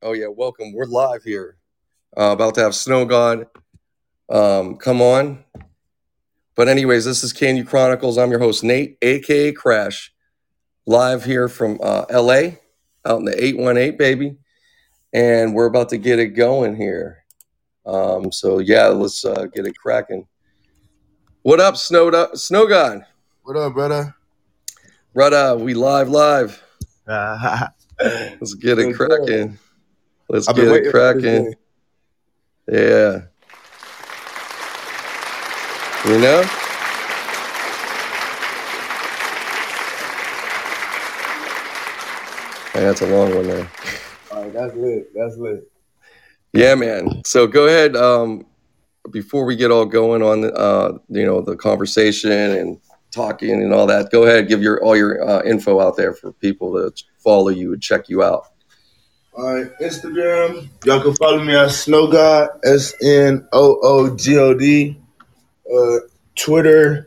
Oh yeah, welcome. We're live here. Uh, about to have Snow God um, come on. But anyways, this is Kanu Chronicles. I'm your host Nate, aka Crash, live here from uh, LA, out in the 818 baby, and we're about to get it going here. Um, so yeah, let's uh, get it cracking. What up, Snow Snow God? What up, brother? Right, Brother, we live live. I've Let's get it. cracking. Let's been get it waiting for this cracking. Yeah. You know? Hey, that's a long one there. All right, that's lit. That's lit. Yeah, man. So go ahead. Um, before we get all going on, uh, you know, the conversation and talking and all that, go ahead, give your all your uh, info out there for people to follow you and check you out. All right, Instagram. Y'all can follow me at Snow God, S N O O G O D. Uh, Twitter,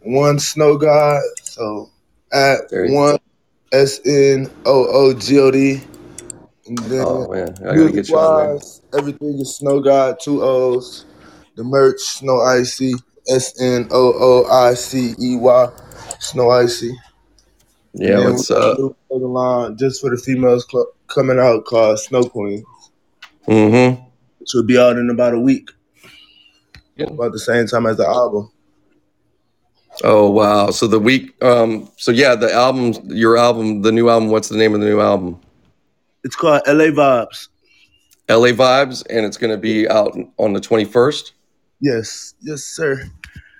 one Snow God. So at one S N O O G O D. And then Oh man, I gotta get you on there. everything is Snow God, two O's. The merch, Snow Icy, S N O O I C E Y, Snow Icy. Yeah, what's we got a up? line just for the females cl- coming out called Snow Queen, Mm-hmm. which will be out in about a week, Yeah. about the same time as the album. Oh wow! So the week, um, so yeah, the album, your album, the new album. What's the name of the new album? It's called LA Vibes. LA Vibes, and it's gonna be out on the twenty first. Yes, yes, sir.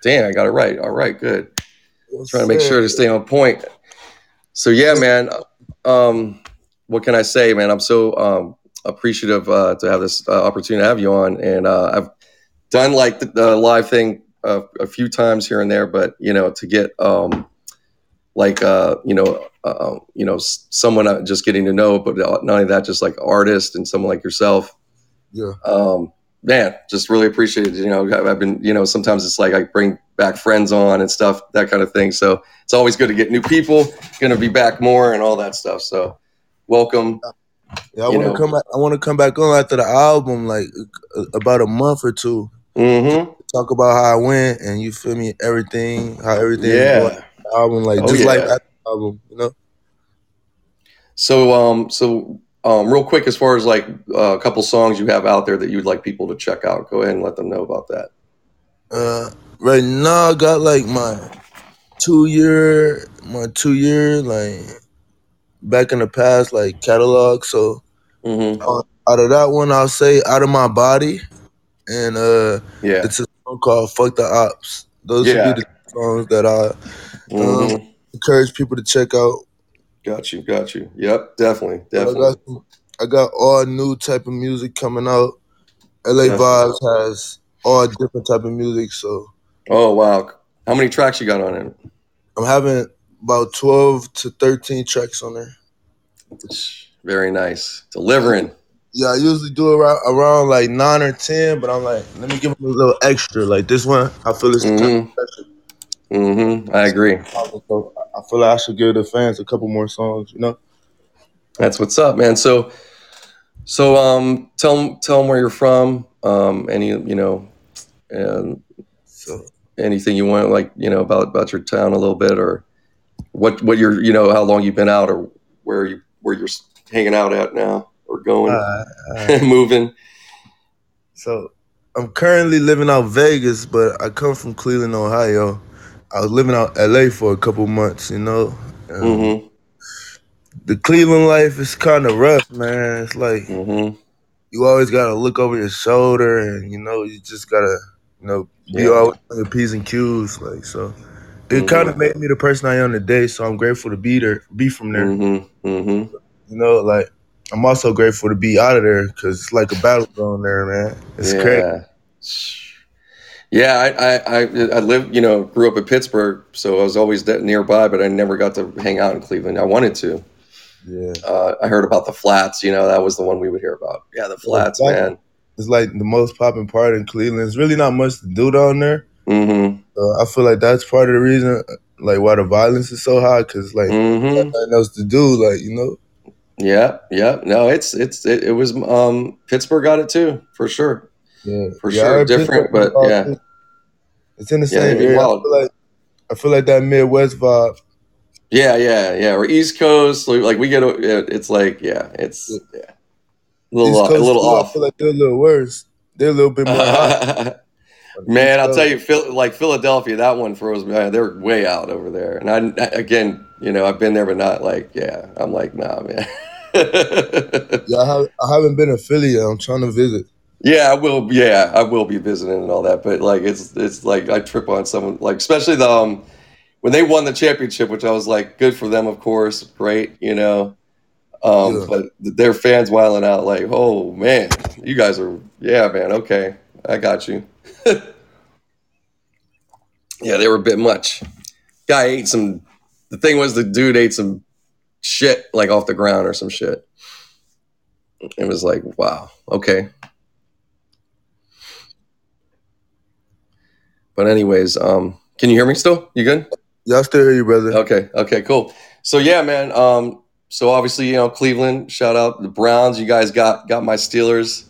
Damn, I got it right. All right, good. Yes, Trying to make sir. sure to stay on point. So yeah, man. Um, what can I say, man? I'm so um, appreciative uh, to have this uh, opportunity to have you on, and uh, I've done like the, the live thing uh, a few times here and there, but you know, to get um, like uh, you know, uh, you know, someone uh, just getting to know, but not only that, just like artist and someone like yourself. Yeah. Um, man, just really appreciate it. You know, I've I've been, you know, sometimes it's like I bring back friends on and stuff, that kind of thing. So it's always good to get new people. Going to be back more and all that stuff. So welcome. Yeah, I want to come back. I want to come back on after the album, like uh, about a month or two. Mm-hmm. Talk about how I went, and you feel me, everything, how everything. Yeah. Album, like Oh, just like that album, you know. So, um, so, um, real quick, as far as like uh, a couple songs you have out there that you'd like people to check out, go ahead and let them know about that. Uh, right now I got like my two year, my two year like back in the past like catalog. So Mm-hmm. uh, out of that one, I'll say "Out of My Body," and uh, Yeah. it's a song called "Fuck the Ops." Those Yeah. would be the songs that I Mm-hmm. encourage people to check out. Got you. Got you. Yep. Definitely. I Definitely. got some, I got all new type of music coming out. LA Definitely. Vibes has all different type of music, so Oh wow! How many tracks you got on it? I'm having about twelve to thirteen tracks on there. Very nice. Delivering. Yeah, I usually do around around like nine or ten, but I'm like, let me give them a little extra. Like this one, I feel it's Mm-hmm. special. Mm-hmm. I agree. I feel like I should give the fans a couple more songs. You know, That's what's up, man. So, so um, tell 'em- tell them where you're from. Um, any you know, and so anything you want, like you know, about about your town a little bit, or what what you're you know how long you've been out, or where you where you're hanging out at now, or going, uh, uh, moving. so I'm currently living out Vegas, but I come from Cleveland, Ohio. I was living out LA for a couple months. You know, Um, Mm-hmm. the Cleveland life is kind of rough, man. It's like Mm-hmm. you always gotta look over your shoulder, and you know you just gotta, you know, be Yeah. always on your p's and q's. Like so, it kind of made me the person I am today. So I'm grateful to be there, be from there. Mm-hmm. Mm-hmm. You know, like I'm also grateful to be out of there because it's like a battleground there, man. It's crazy. yeah. Yeah, I, I, I, I lived, you know, grew up in Pittsburgh, so I was always de- nearby, but I never got to hang out in Cleveland. I wanted to. Yeah, Uh, I heard about the flats, you know, that was the one we would hear about. Yeah, the flats, exactly. man. it's like the most popping part in Cleveland. It's really not much to do down there. Mm-hmm. So I feel like that's part of the reason, like why the violence is so high, because like Mm-hmm. nothing else to do. Like you know, Yeah, yeah. No, it's it's it, it was um Pittsburgh got it too for sure. Yeah, For yeah, sure, different, Pittsburgh but yeah. It's in the Yeah, same they'd area. I feel like I feel like that Midwest vibe. Yeah, yeah, yeah. Or East Coast, like we get it's like yeah, it's yeah, a little East a little too, I feel like they're a little worse. They're a little bit more hot. on the Man, I'll tell you, like Philadelphia, that one froze me. They're way out over there, and I again, you know, I've been there, but not like, yeah. I'm like, nah, man. Yeah, I, have, I haven't been to Philly yet. I'm trying to visit. yeah, I will. Yeah, I will be visiting and all that, but like, it's it's like I trip on someone, like especially the um, when they won the championship, which I was like, good for them, of course, great, you know. Um, Yeah. but their fans wilding out like, oh man, you guys are, yeah, man, okay, I got you. Yeah, they were a bit much. Guy ate some. The thing was, the dude ate some shit like off the ground or some shit. It was like, wow, okay. But anyways, um, can you hear me still? You good? Yeah, I still hear you, brother. Okay, okay, cool. So yeah, man. Um, so obviously, you know, Cleveland. Shout out the Browns. You guys got got my Steelers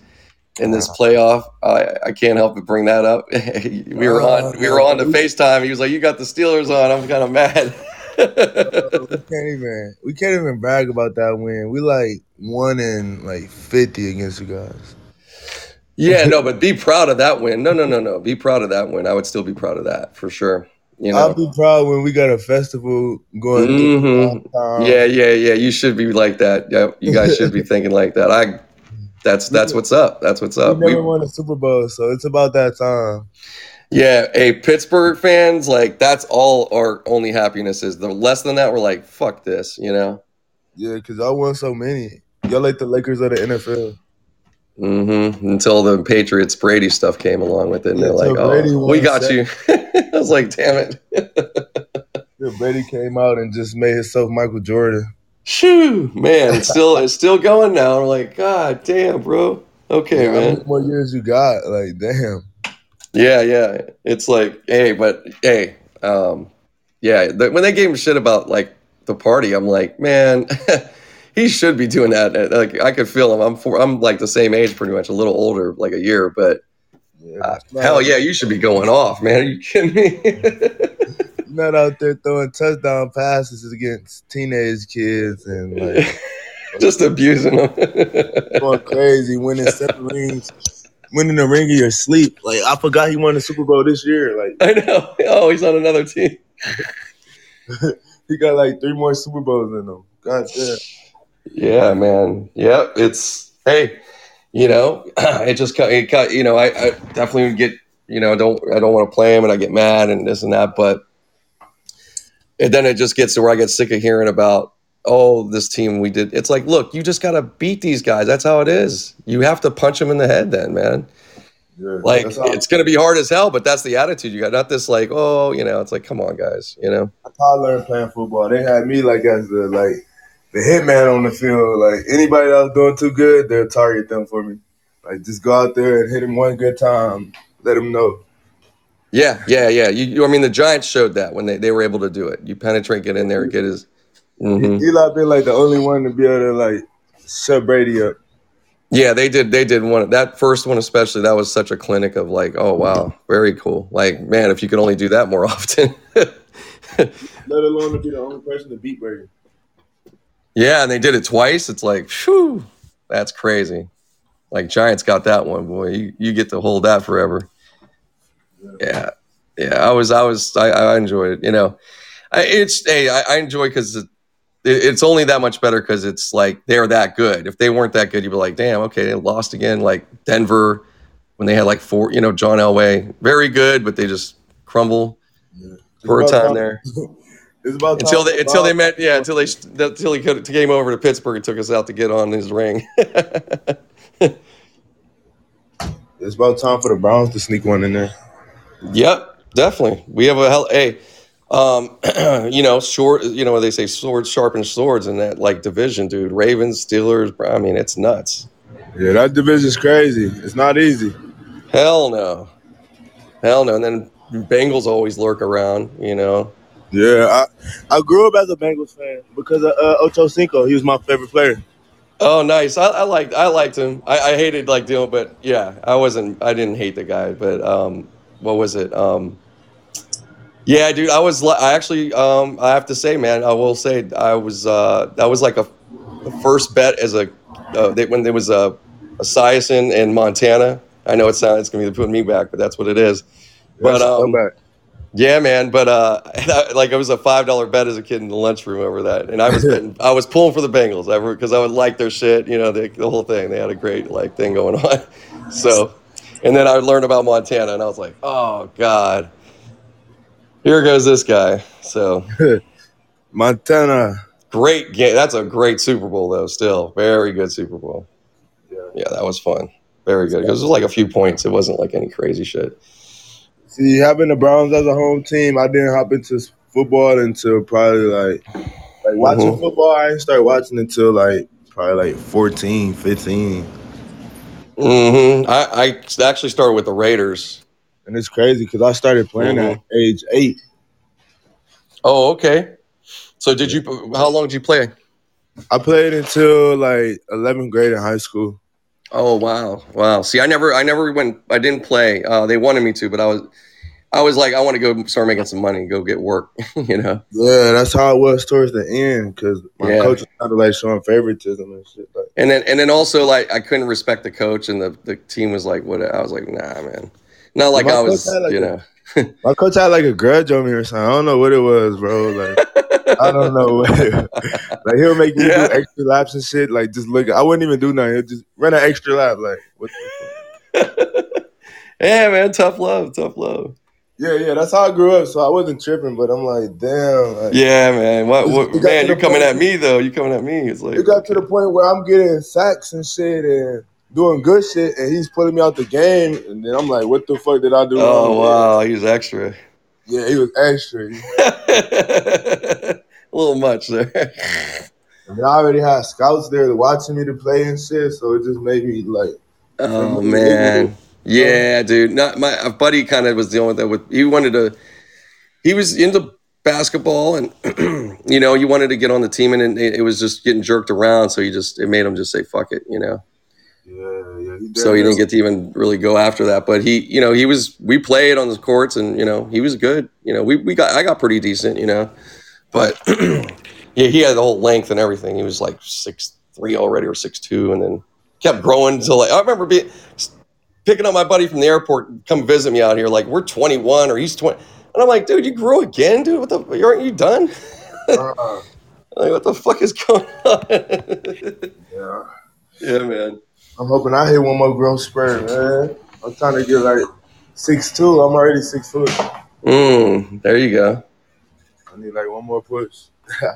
in this playoff. I I can't help but bring that up. we were on we were on the FaceTime. He was like, "You got the Steelers on." I'm kind of mad. we can't even we can't even brag about that win. We like one in like fifty against you guys. yeah, no, but be proud of that win. No, no, no, no. Be proud of that win. I would still be proud of that for sure. You know? I'll be proud when we got a festival going Mhm. Yeah, yeah, yeah. You should be like that. Yeah, you guys should be thinking like that. I. That's that's what's up. That's what's up. We never We, won a Super Bowl, so it's about that time. Yeah, hey, Pittsburgh fans, like that's all our only happiness is. The less than that, we're like, fuck this, you know. Yeah, because I won so many. Y'all like the Lakers of the NFL. hmm Until the Patriots Brady stuff came along with it, and Yeah, they're like, Brady oh, we got seven- you. I was like, damn it. Yeah, Brady came out and just made himself Michael Jordan. Shoo, man, it's still it's still going now. I'm like, god damn, bro. Okay, How man. more years you got? Like, damn. Yeah, yeah. It's like, hey, but hey, um, yeah. The, when they gave him shit about like the party, I'm like, man, he should be doing that. Like, I could feel him. I'm for, I'm like the same age, pretty much, a little older, like a year. But Yeah, uh, hell yeah, you should be going off, man. Are you kidding me? Not out there throwing touchdown passes against teenage kids and like Just abusing them. going crazy, winning seven rings, winning the ring of your sleep. Like I forgot he won the Super Bowl this year. Like I know. Oh, he's on another team. he got like three more Super Bowls in him. God damn. Yeah, man. Yep. It's hey, you know, it just cut. It cut. You know, I, I definitely get. You know, don't I don't want to play him, and I get mad and this and that. But and then it just gets to where I get sick of hearing about. Oh, this team we did. It's like, look, you just got to beat these guys. That's how it is. You have to punch them in the head, then, man. Yeah, Like it's gonna be hard as hell, but that's the attitude you got. Not this like, oh, you know, it's like, come on, guys. You know. that's how I learned playing football. They had me like as the like the hitman on the field. Like anybody that was doing too good, they'll target them for me. Like just go out there and hit him one good time. Let him know. Yeah, yeah, yeah. You, you, I mean, the Giants showed that when they, they were able to do it. You penetrate, get in there, get his. Mhm. Eli been like the only one to be able to like shut Brady up. Yeah, they did. They did one. That first one, especially, that was such a clinic of like, oh wow, very cool. Like, man, if you could only do that more often. Let alone to be the only person to beat Brady. yeah, and they did it twice. It's like, phew, that's crazy. Like Giants got that one, boy. You you get to hold that forever. Yeah, yeah. I was, I was, I, I enjoyed it. You know, I, it's hey, I, I enjoy because it, it's only that much better because it's like they're that good. If they weren't that good, you'd be like, damn, okay, they lost again. Like Denver when they had like four, you know, John Elway, very good, but they just crumble for a It's about time there It's about until time they until they met yeah until they until he could, came over to Pittsburgh and took us out to get on his ring. It's about time for the Browns to sneak one in there. Yep, definitely. We have a hell. Hey, um, you know, short. You know, they say swords sharpen swords in that like division, dude. Ravens, Steelers. I mean, it's nuts. Yeah, that division's crazy. It's not easy. Hell no, hell no. And then Bengals always lurk around. You know. Yeah, I, I grew up as a Bengals fan because of uh, Ocho Cinco. He was my favorite player. Oh, nice. I, I liked I liked him. I, I hated like doing, but yeah, I wasn't. I didn't hate the guy, but um, what was it? Um, yeah, dude. I was. I actually. Um, I have to say, man. I will say, I was. Uh, that was like a the first bet as a uh, they, when there was a a Esiason in Montana. I know it sounds it's gonna be putting me back, but that's what it is. But um, yeah, man. But uh, like it was a five dollar bet as a kid in the lunchroom over that, and I was betting, I was pulling for the Bengals ever because I would like their shit. You know, the, the whole thing. They had a great like thing going on. So, and then I learned about Montana, and I was like, oh god, here goes this guy. So Montana. great game. That's a great Super Bowl though. Still very good Super Bowl. Yeah. Yeah, that was fun. Very good because it was like a few points. It wasn't like any crazy shit. See, having the Browns as a home team, I didn't hop into football until probably like like watching Mhm. football. I didn't start watching until like probably like 14, 15. Hmm I, I actually started with the Raiders. And it's crazy because I started playing at age eight. Oh, okay. So did you? How long did you play? I played until like 11th grade in high school. Oh wow, wow. See, I never, I never went. I didn't play. Uh, they wanted me to, but I was, I was like, I want to go start making some money, go get work. you know. Yeah, that's how it was towards the end because my Yeah. coach was kind of like showing favoritism and shit. Like, And then, and then also like I couldn't respect the coach, and the the team was like, what? I was like, nah, man. Not like I was, like, you a- know. my coach had like a grudge on me or something. I don't know what it was, bro. Like, I don't know. What like he'll make me Yeah. do extra laps and shit. Like just look, I wouldn't even do nothing. He'll just run an extra lap. Like what? The yeah, man. Tough love, tough love. Yeah, yeah. That's how I grew up. So I wasn't tripping, but I'm like, damn. Like, Yeah, man. What? what man, you're coming point- at me though. You're coming at me. It's like It got to the point where I'm getting sacks and shit and doing good shit, and he's pulling me out the game, and then I'm like, what the fuck did I do? oh wow, he's extra. Yeah, he was extra. a little much there. And I already had scouts there watching me to play and shit, so it just made me like, Oh man, yeah, oh. dude. Not my a buddy. Kind of was dealing with that. With he wanted to. He was into basketball, and you know, he wanted to get on the team, and it, it was just getting jerked around. So he just it made him just say fuck it, you know. yeah, yeah. He So he didn't get to even really go after that. But he, you know, he was. We played on the courts, and you know, he was good. You know, we we got I got pretty decent, you know, but yeah, he had the whole length and everything. He was like six three already or six two, and then kept growing until like I remember being picking up my buddy from the airport, come visit me out here. Like we're twenty one or he's twenty, and I'm like, dude, you grew again, dude. What the? Aren't you done? Uh, Like what the fuck is going on? yeah. yeah, man. I'm hoping I hit one more growth spurt, man. I'm trying to get like six two. I'm already six foot. Mm, there you go. I need like one more push.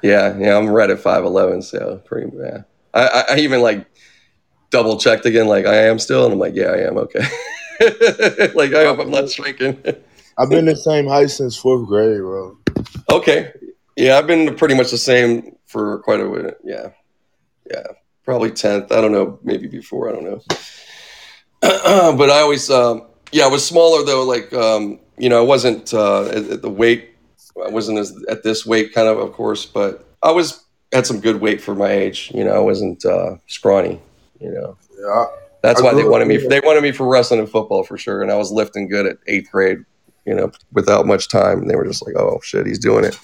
Yeah, yeah, I'm right at five eleven, so pretty yeah. I, I, I even like double checked again, like I am still, and I'm like, yeah, I am okay. like I hope I'm not shrinking. I've been the same height since fourth grade, bro. okay, yeah, I've been pretty much the same for quite a bit. Yeah, yeah, probably tenth. I don't know, maybe before. I don't know. but I always, um, yeah, I was smaller though. Like, um, you know, I wasn't uh, at, at the weight. I wasn't as at this weight, kind of, of course, but I was had some good weight for my age. You know, I wasn't uh, scrawny. You know, Yeah, that's I why they wanted me. They wanted me for wrestling and football for sure, and I was lifting good at eighth grade. You know, without much time, and they were just like, "Oh shit, he's doing it."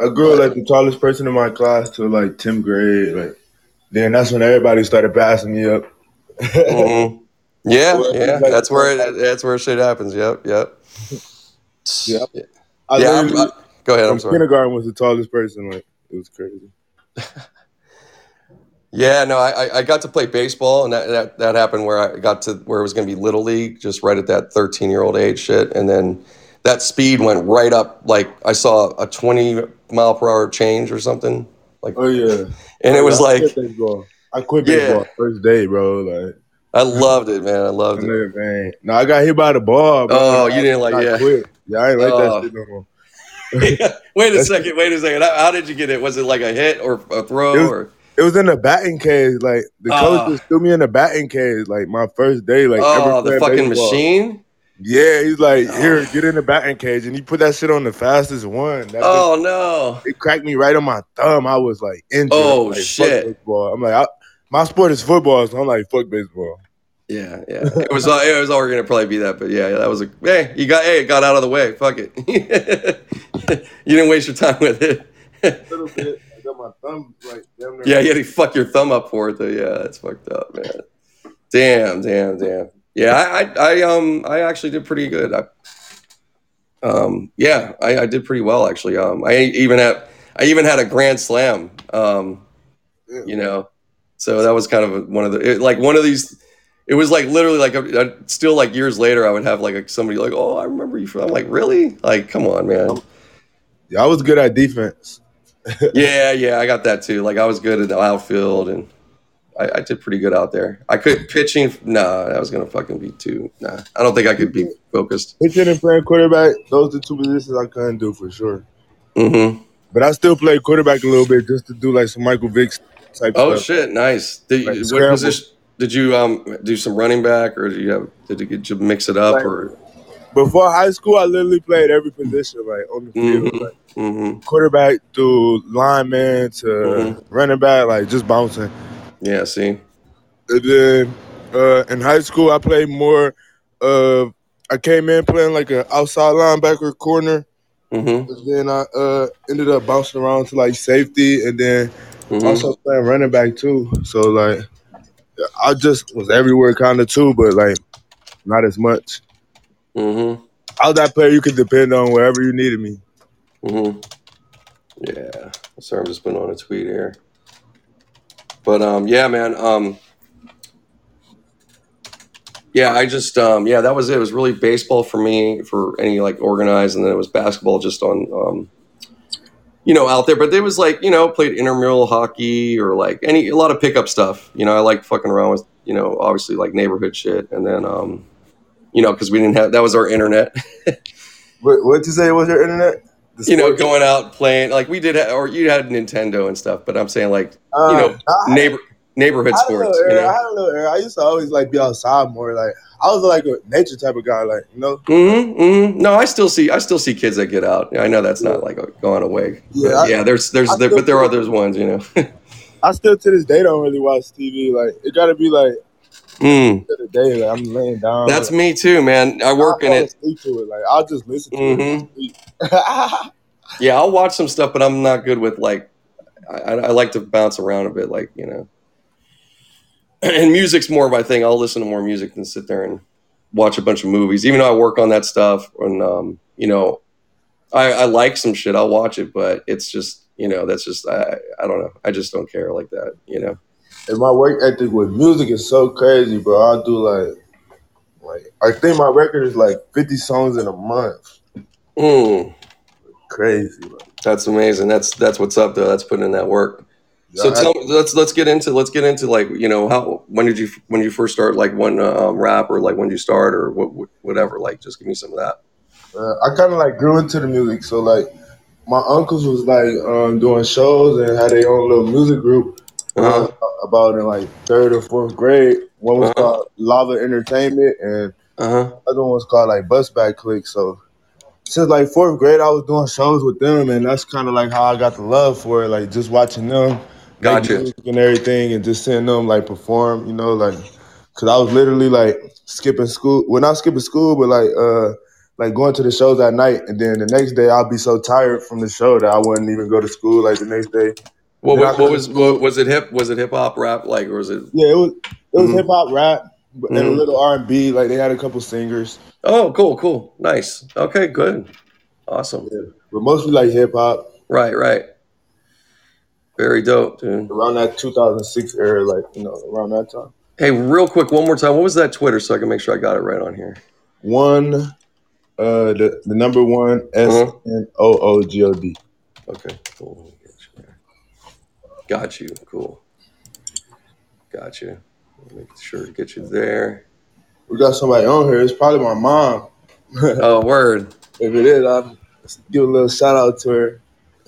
I grew like the tallest person in my class till like tenth grade. Like then that's when everybody started passing me up. Mhm. Yeah, yeah, like- that's where it, that's where shit happens. Yep, yep. Yep. yeah. I yeah I'm, I- go ahead. I'm sorry. kindergarten was the tallest person. Like it was crazy. Yeah, no, I, I- got to play baseball, and that, that that happened where I got to where it was going to be little league, just right at that 13 year old age shit, and then that speed went right up. Like I saw a 20 mile per hour change or something, like, Oh yeah, and it was I like baseball. I quit Yeah. first day, bro. Like I loved it, man. I I loved it. man. No, I got hit by the ball. Bro. Oh, you didn't like- I yeah. Quit. Yeah, I ain't like Oh. that shit no more. wait a second. Wait a second. How, how did you get it? Was it like a hit or a throw was- or? It was in the batting cage. Like the Ah. coach just threw me in the batting cage. Like my first day. Like Oh, the fucking baseball. machine. Yeah, he's like, here, get in the batting cage, and he put that shit on the fastest one. That Oh no. bitch- it cracked me right on my thumb. I was like injured. Oh, like, shit. I'm like, I, my sport is football, so I'm like, fuck baseball. Yeah, yeah. It was uh, it was already gonna probably be that, but yeah, that was a hey, you got hey, it got out of the way. Fuck it. you didn't waste your time with it. A little bit. I got my thumb like damn near- yeah, you had to fuck your thumb up for it though. Yeah, that's fucked up, man. Damn, damn, damn. Yeah, I, I, I um, I actually did pretty good. I, um, yeah, I, I did pretty well actually. Um, I even had, I even had a grand slam. Um, you know, so that was kind of one of the it, like one of these. It was like literally like a, a, still like years later, I would have like a, somebody like, oh, I remember you from. I'm like, really? Like, come on, man. Yeah, I was good at defense. yeah, yeah, I got that too. Like I was good at the outfield, and I, I did pretty good out there. I could pitching. Nah, I was gonna fucking be too. Nah, I don't think I could be focused. Pitching and playing quarterback, those are two positions I couldn't do for sure. Mm-hmm. But I still play quarterback a little bit just to do like some Michael Vick type Oh stuff. shit, nice. Did, Like you what position? Did you um do some running back, or did you have? Did you, did you mix it up, Like- or? Before high school, I literally played every position, like on the field, Mhm. like hmm quarterback to lineman to Mhm. running back, like just bouncing. Yeah. See. And then uh, in high school, I played more of. I came in playing like an outside linebacker corner, hmm and then I uh, ended up bouncing around to like safety, and then hmm also playing running back too. So like, I just was everywhere kind of too, but like not as much. Hmm I was that player you could depend on wherever you needed me. hmm Yeah. Sorry, I'm just putting on a tweet here. But um, yeah, man. Um, yeah, I just um, yeah, that was it. It was really baseball for me for any like organized, and then it was basketball just on um, you know, out there. But it was like you know, played intramural hockey or like any a lot of pickup stuff. You know, I like fucking around with you know, obviously like neighborhood shit, and then um, you know, because we didn't have that was our internet. What what you say was your internet? You know, going out playing like we did, or you had Nintendo and stuff. But I'm saying like Uh, you know, I- neighbor neighborhood I sports. You. I know. had a little era. I used to always like be outside more. Like I was like a nature type of guy. Like you know, Mm-hmm, mm-hmm. No, I still see I still see kids that get out. I know that's not like going away. Yeah, But, I- yeah. There's there's there, but there are those ones. You know. I still to this day don't really watch TV. Like it got to be like mm, the day. Like I'm laying down. that's like, me too, man. I work I'll in it. to it. Like I'll just listen to Mhm. it. Yeah, I'll watch some stuff, but I'm not good with like. I, I I like to bounce around a bit, like you know. And music's more of my thing. I'll listen to more music than sit there and watch a bunch of movies. Even though I work on that stuff, and um, you know, I, I like some shit. I'll watch it, but it's just you know that's just I I don't know. I just don't care like that. You know. And my work ethic with music is so crazy, bro. I'll do like, like I think my record is like 50 songs in a month. Mm, Crazy. Bro. that's amazing. That's that's what's up though. That's putting in that work. So I- tell me, let's let's get into let's get into like you know how when did you when you first start like when um, rap or like when did you start or what, what- whatever like just give me some of that. Uh, I kind of like grew into the music. So like, my uncles was like um, doing shows and had their own little music group. Uh-huh. Uh, about in like third or fourth grade. One was Uh-huh. called Lava Entertainment, and Uh huh. other one was called like Bus Back Click. So since like fourth grade, I was doing shows with them, and that's kind of like how I got the love for it. Like just watching them, Gotcha. music and everything, and just seeing them like perform. You know, like because I was literally like skipping school. Well, not skipping school, but like uh like going to the shows at night, and then the next day I'll be so tired from the show that I wouldn't even go to school. Like the next day, What, what, what was what, was it hip was it hip hop rap like or was it yeah, it was it was Mhm. hip hop rap and a Mhm. little R and B. Like they had a couple singers, oh cool cool nice okay good awesome but mostly like hip hop right right very dope dude around that 2006 era. Like you know, around that time. hey real quick one more time what was that Twitter so I can make sure I got it right on here One, uh, the the number one S Uh-huh. N O O G O D. Okay, cool. Let me get you there. Got you. Cool. Got you. Make sure to get you there. We got somebody on here. It's probably my mom. Oh, word. If it is, I'll give a little shout out to her.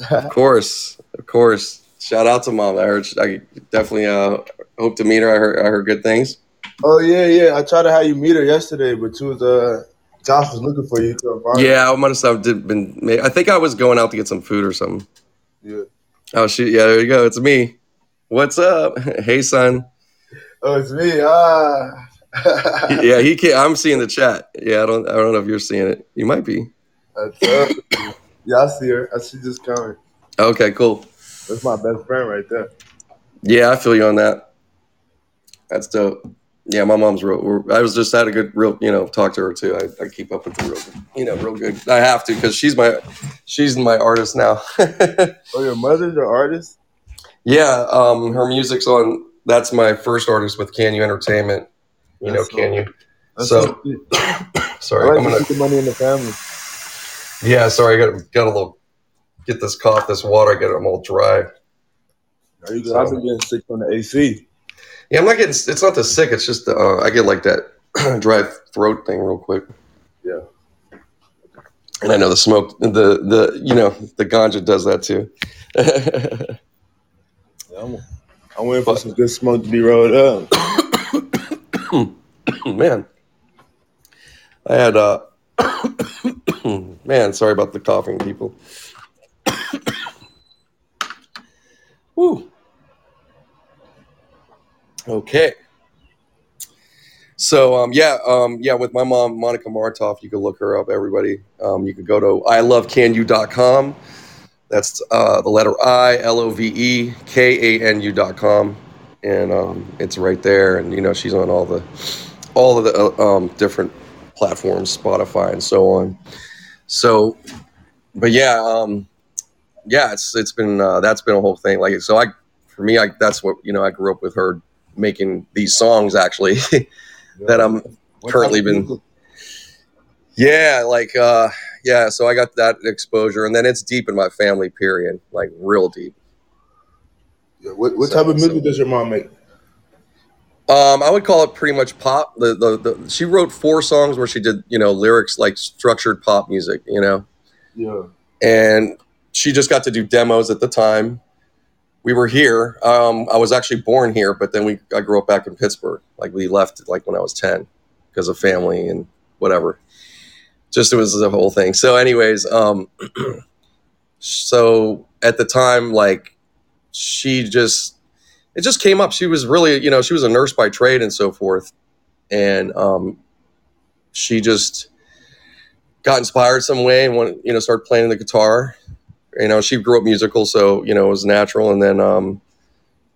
Of course. Of course. Shout out to mom. I heard. I definitely uh, hope to meet her. I heard. I heard good things. Oh yeah, yeah. I tried to have you meet her yesterday, but she was uh Josh was looking for you. You couldn't find him. Yeah, I must have been. I think I was going out to get some food or something. Yeah. Oh shoot! Yeah, there you go. It's me. What's up? Hey, son. Oh, it's me. Ah. Yeah, he can't. I'm seeing the chat. Yeah, I don't. I don't know if you're seeing it. You might be. Yeah, I see her. I see just coming. Okay, cool. That's my best friend right there. Yeah, I feel you on that. That's dope. Yeah, my mom's real. I was just had a good, real, you know, talk to her too. I, I keep up with the real, you know, real good. I have to because she's my, she's my artist now. Oh, your mother's your artist? yeah, um, her music's on. That's my first artist with Kanu Entertainment. You know, That's Can You? So- Sorry, I I'm like gonna. keep the money in the family. Yeah, sorry, I got got a little. Get this cough, this water. Get them all dry. Are you good? I've been getting sick from the AC. Yeah, I'm not getting. It's not the sick. It's just the, uh, I get like that dry throat thing real quick. Yeah. And I know the smoke, the the you know the ganja does that too. Yeah, I'm, I'm waiting for some good smoke to be rolled up. man, I had uh, man, sorry about the coughing, people. Woo. Okay. So um, yeah, um, yeah, with my mom, Monica Martoff, you can look her up. Everybody, um, you can go to ilovekanu.com. That's uh, the letter I L O V E K A N U dot com, and um, it's right there. And you know, she's on all the all of the uh, um, different platforms, Spotify and so on. So, but yeah, um, yeah, it's it's been uh, that's been a whole thing. Like, so I for me, I that's what you know. I grew up with her making these songs actually that I'm What currently been- yeah, like uh yeah, so I got that exposure and then it's deep in my family period, like real deep. Yeah, What, what So- type of music so- does your mom make? Um I would call it pretty much pop. The, the the she wrote four songs where she did, you know, lyrics like structured pop music, you know. Yeah. And she just got to do demos at the time. We were here. Um I was actually born here, but then we I grew up back in Pittsburgh. Like we left like when I was 10 because of family and whatever. Just it was the whole thing. So anyways, um so at the time like she just it just came up she was really you know she was a nurse by trade and so forth and um she just got inspired some way and went you know started playing the guitar you know she grew up musical so you know it was natural. And then um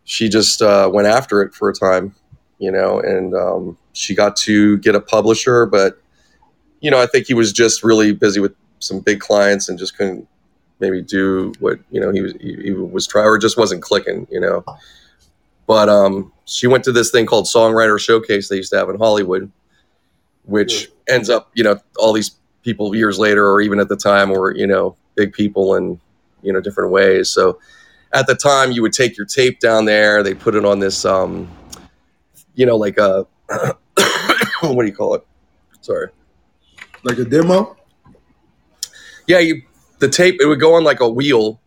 she just uh, went after it for a time you know and um, she got to get a publisher but you know i think he was just really busy with some big clients and just couldn't maybe do what you know he was he, he was trying or just wasn't clicking you know. But um she went to this thing called songwriter showcase they used to have in hollywood which ends up you know all these people years later or even at the time were you know big people in you know different ways so at the time you would take your tape down there they put it on this um you know like a what do you call it sorry Like a demo? yeah, you the tape it would go on like a wheel,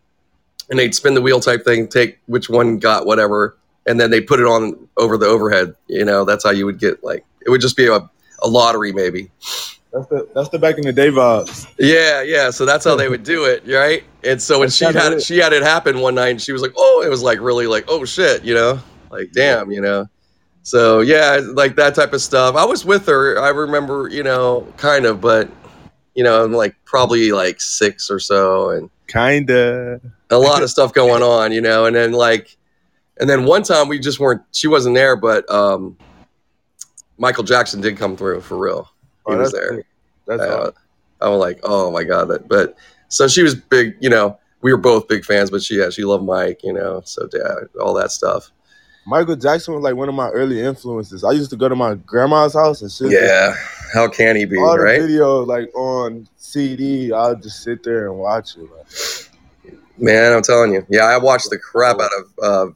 and they'd spin the wheel type thing, take which one got whatever, and then they put it on over the overhead. You know, that's how you would get like it would just be a, a lottery maybe. That's the that's the back in the day vibes. Yeah, yeah. So that's how they would do it, right? And so when That's she had it. she had it happen one night, and she was like, "Oh," it was like really like, "Oh shit," you know, like damn, you know. So yeah, like that type of stuff. I was with her. I remember, you know, kind of, but you know, I'm like probably like six or so, and Kinda. a lot of stuff going on, you know, and then like, and then one time we just weren't. She wasn't there, but um, Michael Jackson did come through for real. He Oh, was there. That's Uh. I was like, oh my god, that. But so she was big, you know. We were both big fans, but she yeah, she loved Mike, you know. So yeah, all that stuff. Michael Jackson was like one of my early influences. I used to go to my grandma's house and shit. Yeah, how can he be, all the right? videos like on CD. I'll just sit there and watch it. Man, I'm telling you. Yeah, I watched the crap out of uh,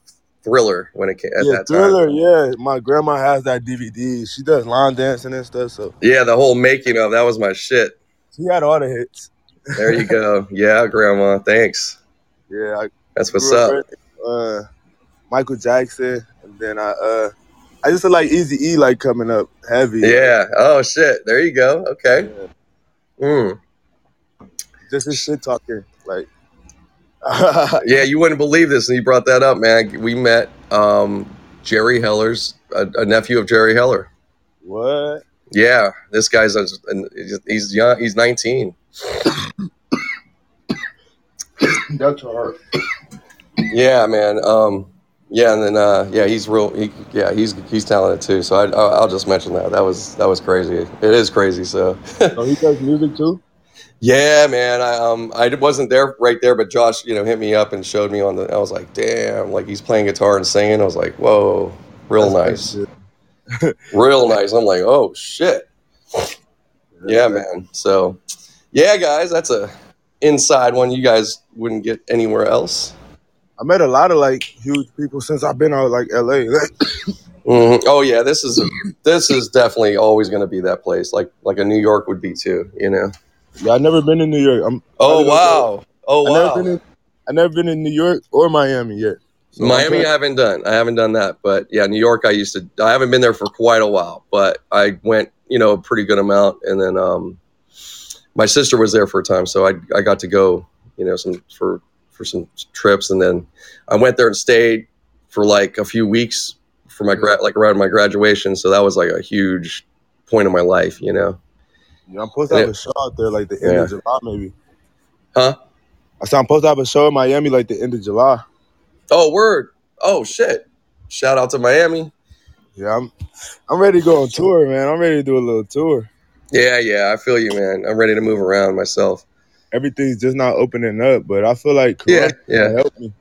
Thriller when it came at yeah, that time. Thriller. Yeah, my grandma has that DVD. She does line dancing and stuff. So Yeah, the whole making of that was my shit. she had all the hits. There you go. yeah, Grandma. Thanks. Yeah, I That's what's up. Uh, Michael Jackson, and then I uh, I used to like Easy E like coming up heavy. Yeah. Oh shit. There you go. Okay. Yeah. Mm. Just his shit talking. Like, Yeah, you wouldn't believe this, and you brought that up, man. We met um, Jerry Heller's a, a nephew of Jerry Heller. what? Yeah, this guy's a, he's young. He's 19. That's hard. Yeah, man. Um, yeah, and then uh, yeah, he's real. He, yeah, he's he's talented too. So I, I'll, I'll just mention that. That was that was crazy. It is crazy. So So he does music too? Yeah, man. I um I wasn't there right there, but Josh, you know, hit me up and showed me on the. I was like, damn, like he's playing guitar and singing. I was like, whoa, real That's nice, real nice. I'm like, oh shit. Yeah, man. So, yeah, guys, that's a inside one you guys wouldn't get anywhere else. I met a lot of like huge people since I've been out like LA. Mhm. Oh yeah, this is this is definitely always going to be that place, like like a New York would be too. You know. Yeah, I never been in New York. I'm Oh probably gonna go- wow. Oh I never been in I never been in New York or Miami yet. So Miami, I haven't done. I haven't done that, but yeah, New York. I used to. I haven't been there for quite a while, but I went, you know, a pretty good amount, and then um, my sister was there for a time, so I I got to go, you know, some for for some trips, and then I went there and stayed for like a few weeks for my grad, like around my graduation. So that was like a huge point of my life, you know. Yeah, I'm supposed to have a show out there like the end of July maybe. Huh? I said I'm supposed to have a show in Miami like the end of July. Oh, word. Oh, shit. Shout out to Miami. Yeah, I'm I'm ready to go on tour, man. I'm ready to do a little tour. Yeah, yeah. I feel you, man. I'm ready to move around myself. Everything's just not opening up, but I feel like Yeah, yeah. helped me.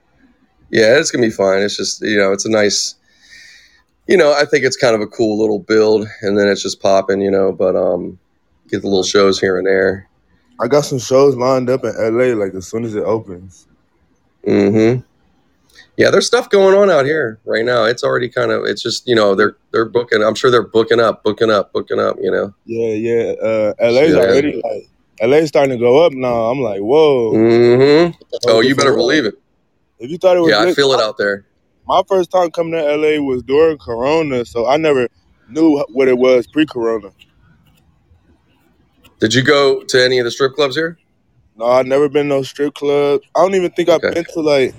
Yeah, it's going to be fine. It's just, you know, it's a nice, you know, I think it's kind of a cool little build and then it's just popping, you know, but um, get the little shows here and there. I got some shows lined up in LA like as soon as it opens. Mm-hmm. Yeah, there's stuff going on out here right now. It's already kind of, it's just, you know, they're, they're booking, I'm sure they're booking up, booking up, booking up, you know. Yeah, yeah. Uh LA's Yeah. already like LA's starting to go up now. I'm like, whoa. Mm-hmm. Oh, you better believe it. If you thought it was Yeah, I feel it out there. my first time coming to LA was during Corona, so I never knew what it was pre-Corona. Did you go to any of the strip clubs here? No, I've never been to no strip club. I don't even think I've been to like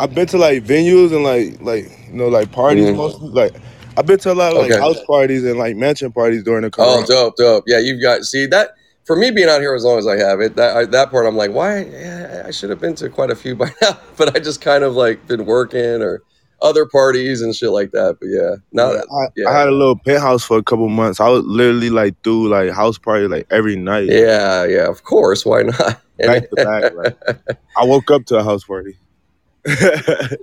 I've been to like venues and like like you know like parties Mhm. mostly. Like I've been to a lot of like Okay. house parties and like mansion parties during the Oh, dope, dope. Yeah, you've got see that for me being out here as long as I have it. That I, that part, I'm like, why? Yeah, I should have been to quite a few by now, but I just kind of like been working or other parties and shit like that. But yeah, now that I, yeah. I had a little penthouse for a couple months. I was literally like do like house party like every night, yeah, yeah, of course, why not? back to back. Like I woke up to a house party.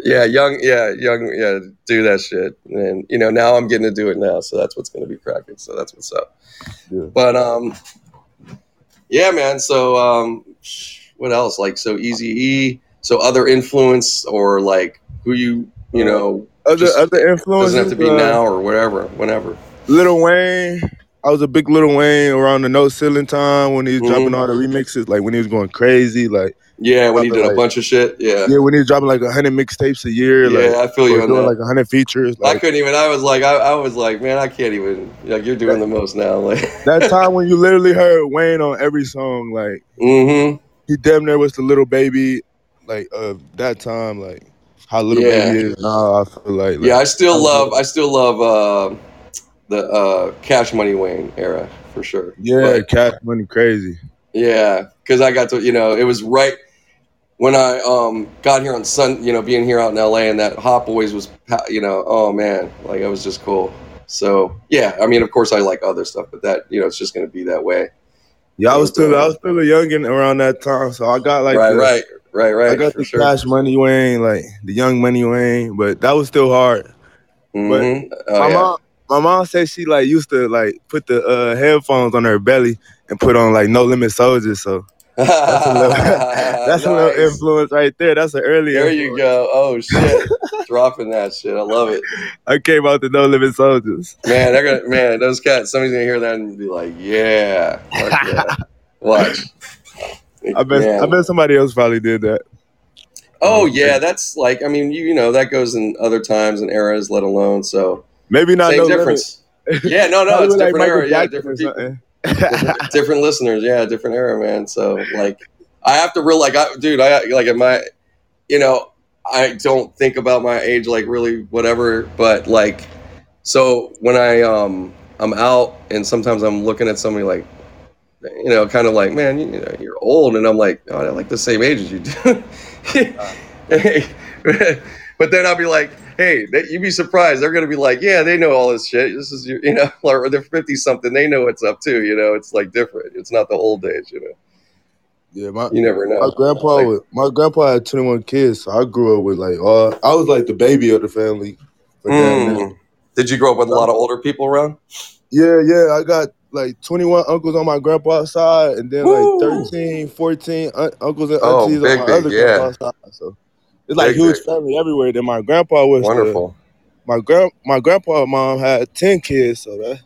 yeah, young, yeah, young, yeah, do that shit. And you know, now I'm getting to do it now, so that's what's going to be cracking. So that's what's up. Yeah. But um, yeah, man. So um, what else? Like so, Easy E. So other influence or like who you you know Other other influences. doesn't have to be uh, now or whatever, whenever. Lil Wayne. I was a big Lil Wayne around the no ceiling time when he was Mhm. dropping all the remixes, like when he was going crazy, like Yeah, when he did a bunch of shit. Yeah, yeah, when he was dropping like hundred mixtapes a year, yeah, like I feel you on doing that. like hundred features. I couldn't even. I was like, I, I was like, man, I can't even. Like, you're doing the most now. Like, that time when you literally heard Wayne on every song, like mm-hmm. he damn near was the Lil Baby, like of that time, like how Lil Yeah. Baby is now. I feel like, like Yeah, I still love. I still love uh, the uh, Cash Money Wayne era for sure. yeah, But, cash money crazy. yeah, because I got to. You know, it was right when I um got here on Sun. You know, being here out in LA and that Hot Boys was. You know, oh man, like it was just cool. So yeah, I mean, of course, I like other stuff, but that you know, it's just going to be that way. Yeah, I was still I was still a youngin around that time, so I got like right, the, right, right, right. I got the sure. cash money Wayne, like the young money Wayne, but that was still hard. Mhm. Oh, my yeah. mom, my mom said she like used to like put the uh, headphones on her belly and put on like No Limit Soldiers. So that's a little, that's a little Nice. influence right there. That's an early. There you go. Oh shit, dropping that shit. I love it, I came out the No Limit Soldiers. man. They're gonna man. Those cats. Somebody's gonna hear that and be like, yeah. Watch. I bet Man. I bet somebody else probably did that. Oh yeah, that's like. I mean, you you know that goes in other times and eras, let alone so Maybe not same No difference. Yeah, no, no, it's different Michael era. Yeah, different people. different, different listeners, yeah, different era, man. So like, I have to real like, I, dude, I like at my, you know, I don't think about my age like really whatever, but like, so when I um I'm out and sometimes I'm looking at somebody like, you know, kind of like, man, you, know, you're old, and I'm like, oh, I like the same age as you do. but then I'll be like, hey, they, you'd be surprised. They're gonna be like, yeah, they know all this shit. This is you know, or they're fifty something. They know what's up too. You know, it's like different. It's not the old days. You know. Yeah, my You never know. my grandpa Like- was, my grandpa had 21 kids, so I grew up with like all I was like the baby of the family. Mm. Did you grow up with a lot of older people around? yeah, yeah, I got like 21 uncles on my grandpa's side and then Woo! like 13, 14 un- uncles and Oh, aunties big, on my big, other yeah. grandpa's side. So it's like Big, huge big. family everywhere. Then my grandpa was the- Wonderful. my grand my grandpa and mom had 10 kids, so that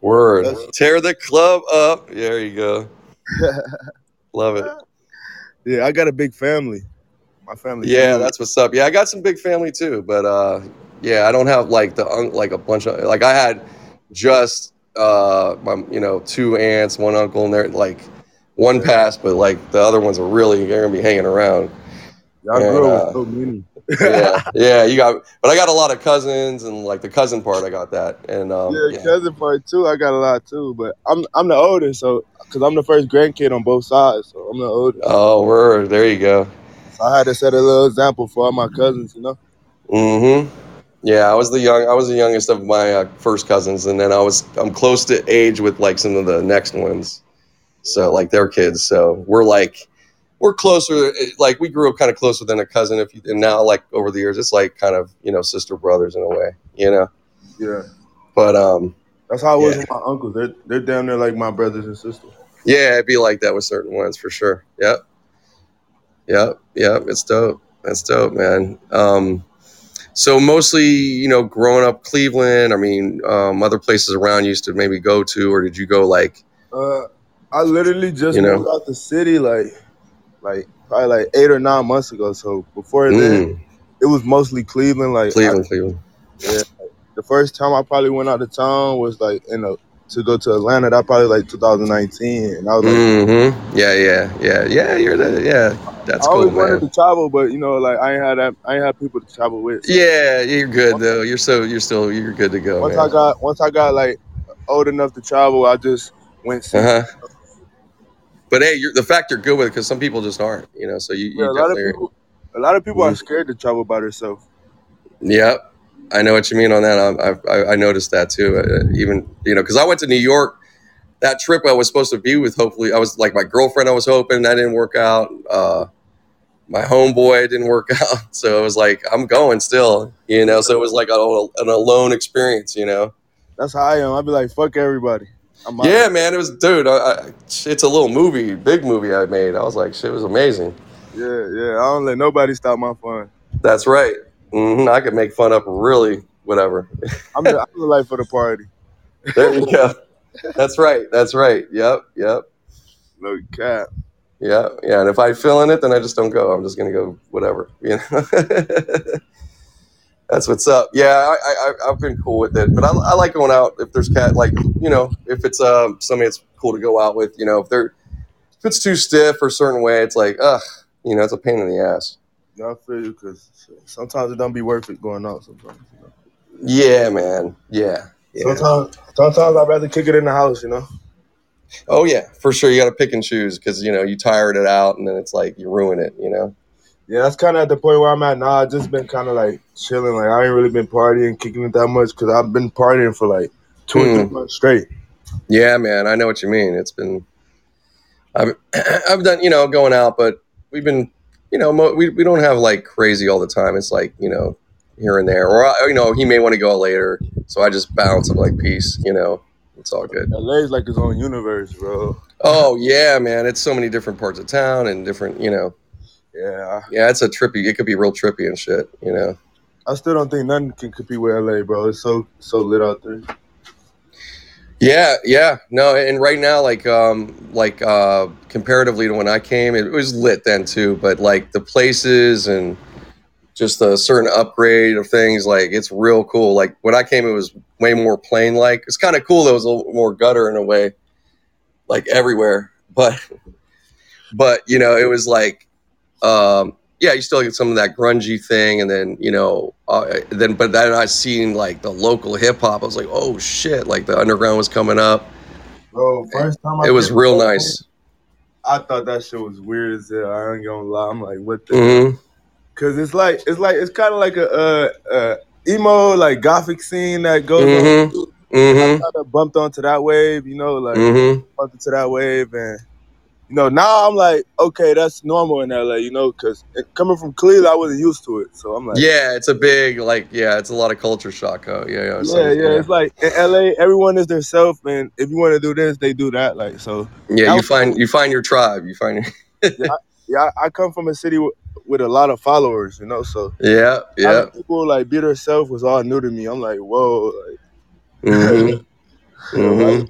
Word. That's- Tear the club up. There you go. Love it. yeah, I got a big family. My family. Yeah, huge. that's what's up. Yeah, I got some big family too, but uh, yeah, I don't have like the un- like a bunch of like I had just uh my you know two aunts, one uncle, and they're like one passed, but like the other ones are really they're gonna be hanging around. I grew and, up uh, with so many. Yeah, yeah, you got, but I got a lot of cousins and like the cousin part, I got that, and um, yeah, yeah, cousin part too. I got a lot too, but I'm I'm the oldest, so because I'm the first grandkid on both sides, so I'm the oldest. oh, word, there you go. So I had to set a little example for all my cousins, you know. Mm-hmm. Yeah, I was the young. I was the youngest of my uh, first cousins, and then I was I'm close to age with like some of the next ones, so like their kids. So we're like we're closer. Like we grew up kind of closer than a cousin. If you, and now like over the years, it's like kind of you know sister brothers in a way, you know. Yeah, But um, that's how it was Yeah. with my uncles. They're they're down there like my brothers and sisters. yeah, it'd be like that with certain ones for sure. Yep, yep, yep. It's dope. That's dope, man. Um, so mostly, you know, growing up Cleveland. I mean, um, other places around you used to maybe go to, or did you go like? Uh, I literally just You know? moved out the city like like probably like eight or nine months ago. So before then, Mm, it was mostly Cleveland. Like I- Cleveland, Cleveland. the first time I probably went out of town was like in a to go to Atlanta. That probably like 2019, and I was like. Mm-hmm. Yeah, yeah, yeah, yeah. You're the yeah. That's I cool, always wanted to travel, but you know, like I ain't had that. I ain't had people to travel with. So Yeah, you're good though. You're so you're still you're good to go, Once man. I got once I got like old enough to travel, I just went. See, Uh huh. But hey, you're, the fact you're good with it because some people just aren't, you know. So you, you yeah, a lot of people. A lot of people are Mhm. scared to travel by themselves. Yep, I know what you mean on that. I I, I noticed that too. Uh, even you know, because I went to New York. That trip I was supposed to be with. Hopefully, I was like my girlfriend. I was hoping that didn't work out. Uh, my homeboy didn't work out, so it was like I'm going still. You know, so it was like a, an alone experience. You know. That's how I am. I'd be like, fuck everybody. I'm out. Yeah, man, it was, dude. I, I, it's a little movie, big movie I made. I was like, shit, it was amazing. yeah, yeah. I don't let nobody stop my fun. That's right. Hmm I could make fun up really whatever. I'm the, I'm the life of the party. There you go. That's right. That's right. Yep. Yep. No cap. Yeah. Yeah. And if I fill in it, then I just don't go. I'm just gonna go whatever. You know. That's what's up. Yeah, I, I I- I've been cool with it, but I, I like going out if there's cat like you know if it's um somebody that's cool to go out with. You know if they're if it's too stiff or a certain way, it's like ugh, you know, it's a pain in the ass. I feel you because sometimes it don't be worth it going out. Sometimes. You know? Yeah, man. Yeah. Yeah. Sometimes, sometimes I'd rather kick it in the house. You know. Oh yeah, for sure. You got to pick and choose because you know you tired it out, and then it's like you ruin it. You know. Yeah, that's kind of at the point where I'm at now. I just been kind of like chilling. Like I ain't really been partying, kicking it that much because I've been partying for like two or three hmm. months straight. Yeah, man. I know what you mean. It's been. I've I've done you know going out, but we've been you know mo- we we don't have like crazy all the time. It's like you know here and there, or I- you know he may want to go later, so I just bounce. I'm like peace. You know, it's all good. LA's like its own universe, bro. Oh yeah, man. It's so many different parts of town and different. You know, Yeah, yeah. It's a trippy. It could be real trippy and shit. You know. I still don't think nothing can compete with LA, bro. It's so so lit out there. Yeah, yeah, no, and right now, like, um, like uh, comparatively to when I came, it was lit then too. But like the places and just a certain upgrade of things, like it's real cool. Like when I came, it was way more plain. Like it's kind of cool. It was a little more gutter in a way. like everywhere. But but you know, it was like um yeah, you still get some of that grungy thing, and then you know, uh, then but then I seen like the local hip hop. I was like, oh shit! Like the underground was coming up. Bro, first time I It was real nice. I thought that shit was weird as hell. I ain't gonna lie. I'm like, what the? hmm Cause it's like it's like it's kind of like a uh, uh, emo like gothic scene that goes on. hmm hmm Kind of bumped onto that wave, you know, like hmm bumped into that wave, and you know now I'm like, okay, that's normal in LA, you know, cause coming from Cleveland, I wasn't used to it, so I'm like, Yeah, it's a big like yeah, it's a lot of culture shock. Oh yeah, yeah, so, yeah, yeah. It's like in LA, everyone is their self, and if you want to do this, they do that. Like so, yeah. You find you find your tribe. You find your yeah, I, I come from a city with, with a lot of followers, you know, so yeah, yeah. people like be themselves was all new to me. I'm like, whoa, like, hmm you know, hmm like,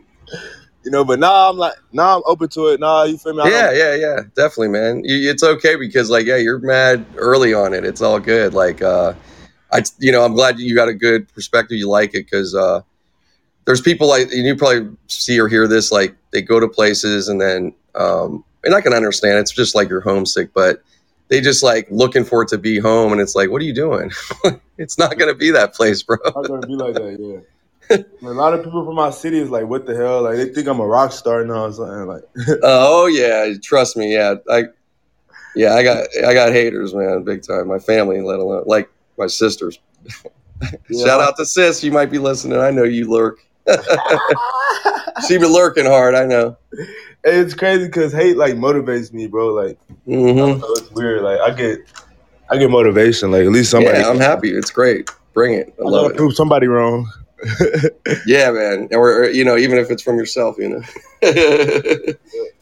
you know, but now I'm like, now I'm open to it. Now you feel me? I Yeah, yeah, yeah, definitely, man. You, it's okay because, like, yeah, you're mad early on it. It's all good. Like, uh, I, you know, I'm glad you got a good perspective. You like it because uh, there's people like, and you probably see or hear this, like, they go to places and then, um, and I can understand it's just like you're homesick, but they just like looking for it to be home, and it's like, what are you doing? it's not gonna be that place, bro. I'm not gonna be like that. Yeah. A lot of people from my city is like, what the hell? Like they think I'm a rock star now or something. Like, oh yeah, trust me. Yeah, I, yeah, I got, I got haters, man, big time. My family, let alone like my sisters. Shout out to sis. You might be listening. I know you lurk. she be lurking hard. I know. it's crazy because hate like motivates me, bro. Like, hmm so it's weird. Like I get, I get motivation. Like at least somebody. Yeah, I'm happy. It's great. Bring it. I I love it. prove somebody wrong. Yeah, man. Or, or, you know, even if it's from yourself, you know,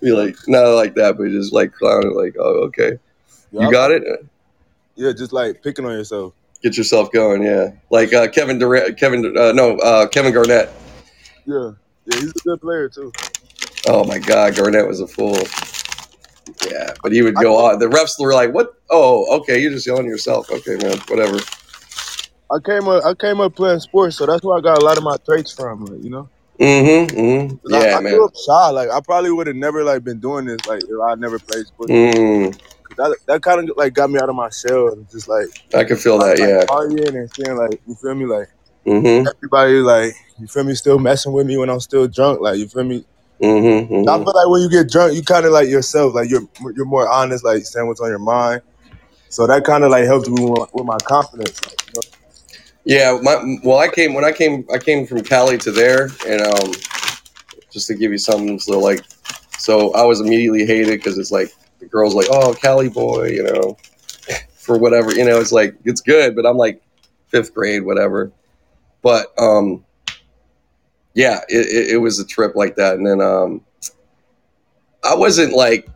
be like not like that, but just like clowning. Like, oh, okay, you got it. Yeah, just like picking on yourself. Get yourself going. Yeah, like uh, Kevin Durant. Kevin. Uh, no, uh, Kevin Garnett. Yeah, yeah, he's a good player too. Oh my God, Garnett was a fool. Yeah, but he would go on. The refs were like, "What? Oh, okay, you're just yelling at yourself. Okay, man, whatever." I came up, I came up playing sports, so that's where I got a lot of my traits from. Like, you know, Mm-hmm. mm-hmm. 'Cause I, Yeah, I man. grew up shy. Like I probably would have never like been doing this like if I never played sports. Mm, That that kind of like got me out of my shell and just like I can feel that. like, Yeah. partying and seeing like you feel me like Mm-hmm. everybody like you feel me still messing with me when I'm still drunk. Like you feel me. Mm-hmm. I mm-hmm. feel like when you get drunk, you kind of like yourself. Like you're you're more honest. Like saying what's on your mind. So that kind of like helped me with, with my confidence. Like, you know? Yeah, my well, I came when I came I came from Cali to there, and um, just to give you something, so like, so I was immediately hated because it's like the girls like, oh, Cali boy, you know, for whatever, you know, it's like it's good, but I'm like fifth grade, whatever, but um, yeah, it, it, it was a trip like that, and then um, I wasn't like,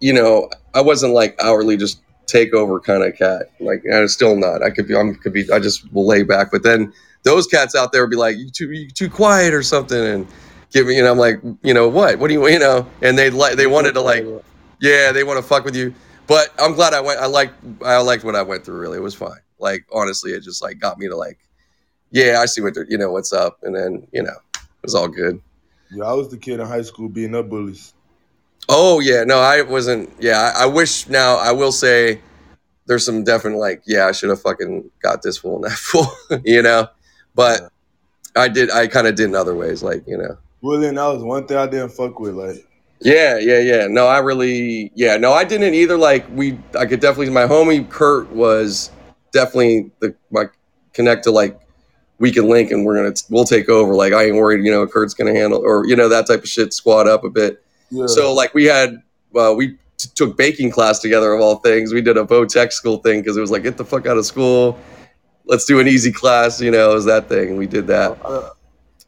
you know, I wasn't like hourly just takeover kind of cat. Like I'm still not. I could be. I'm could be. I just will lay back. But then those cats out there would be like, "You too, you too quiet" or something, and give me. And I'm like, you know what? What do you, you know? And they like they wanted to like, yeah, they want to fuck with you. But I'm glad I went. I liked. I liked what I went through. Really, it was fine. Like honestly, it just like got me to like, yeah, I see what they're. You know what's up, and then you know it was all good. Yeah, I was the kid in high school being up bullies. Oh yeah, no, I wasn't. Yeah, I, I wish now. I will say, there's some definite like, yeah, I should have fucking got this fool and that fool, you know. But I did. I kind of did in other ways, like you know. Well, then that was one thing I didn't fuck with. Like, Yeah, yeah, yeah. No, I really, yeah, no, I didn't either. Like we, I could definitely. My homie Kurt was definitely the my connect to like we can link and we're gonna we'll take over. Like I ain't worried, you know. Kurt's gonna handle or you know that type of shit. Squad up a bit. Yeah, So like we had, uh, we t- took baking class together of all things. We did a Vo Tech school thing because it was like get the fuck out of school. Let's do an easy class, you know, it was that thing. We did that, I-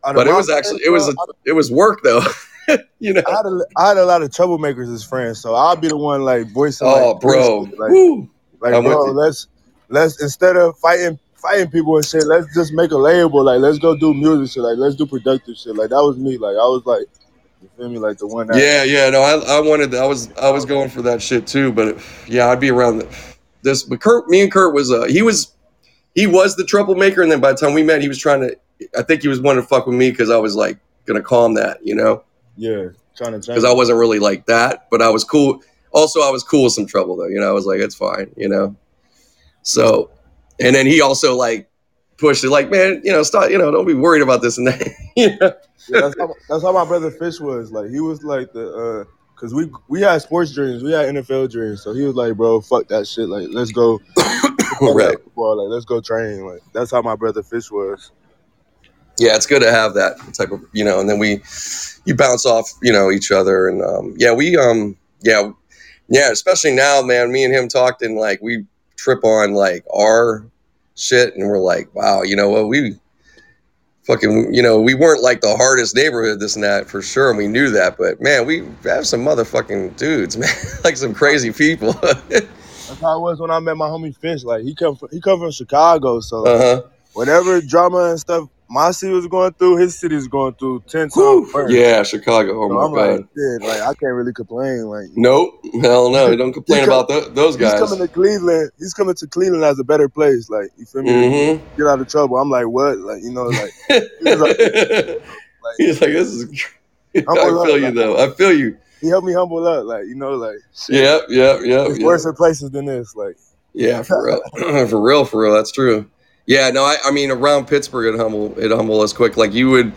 out but it was actually it was uh, a, it was work though, you know. I had, a, I had a lot of troublemakers as friends, so I'll be the one like voicing. Oh, like, bro, like, like I'm bro, let's let's instead of fighting fighting people and shit, let's just make a label. Like, let's go do music shit. Like, let's do productive shit. Like, that was me. Like, I was like, you feel me? Like the one that Yeah, yeah. No, I, I wanted. I was I was going for that shit too. But it, yeah, I'd be around the, this. But Kurt, me and Kurt was uh he was he was the troublemaker, and then by the time we met, he was trying to. I think he was wanting to fuck with me because I was like gonna calm that, you know. yeah. trying to because I wasn't really like that, but I was cool. Also, I was cool with some trouble though. You know, I was like, it's fine. You know, so and then he also like pushed it, like, man, you know, stop, you know, don't be worried about this and that. you know? Yeah, that's, how, that's how my brother Fish was. Like he was like the uh cause we we had sports dreams, we had NFL dreams. So he was like, bro, fuck that shit. Like let's go right. football, like let's go train. Like that's how my brother Fish was. Yeah, it's good to have that type of, you know, and then we, you bounce off, you know, each other, and um, yeah, we, um, yeah, yeah, especially now, man. Me and him talked, and like we trip on like our shit, and we're like, wow, you know what, we fucking, you know, we weren't like the hardest neighborhood, this and that for sure, and we knew that, but man, we have some motherfucking dudes, man, like some crazy people. That's how it was when I met my homie Fish. Like he come from, he come from Chicago, so uh huh. whatever drama and stuff my city was going through, his city is going through ten Whew. times worse. Yeah, Chicago. Oh So my I'm god. like, shit, like I can't really complain. Like Nope. Hell no. You don't complain He come- about tho- those he's guys. coming to Cleveland. He's coming to Cleveland as a better place. Like you feel me? Mm-hmm. Get out of trouble. I'm like, what? Like you know, like was like- He's like, this is. I I'm feel like- you though. I feel you. he helped me humble up. Like you know, like shit. Yep, yep, yep. There's yep. worse places than this. Like Yeah, for real, for real, for real. That's true. Yeah, no, I, I mean, around Pittsburgh, it humble, it humble us quick. Like you would,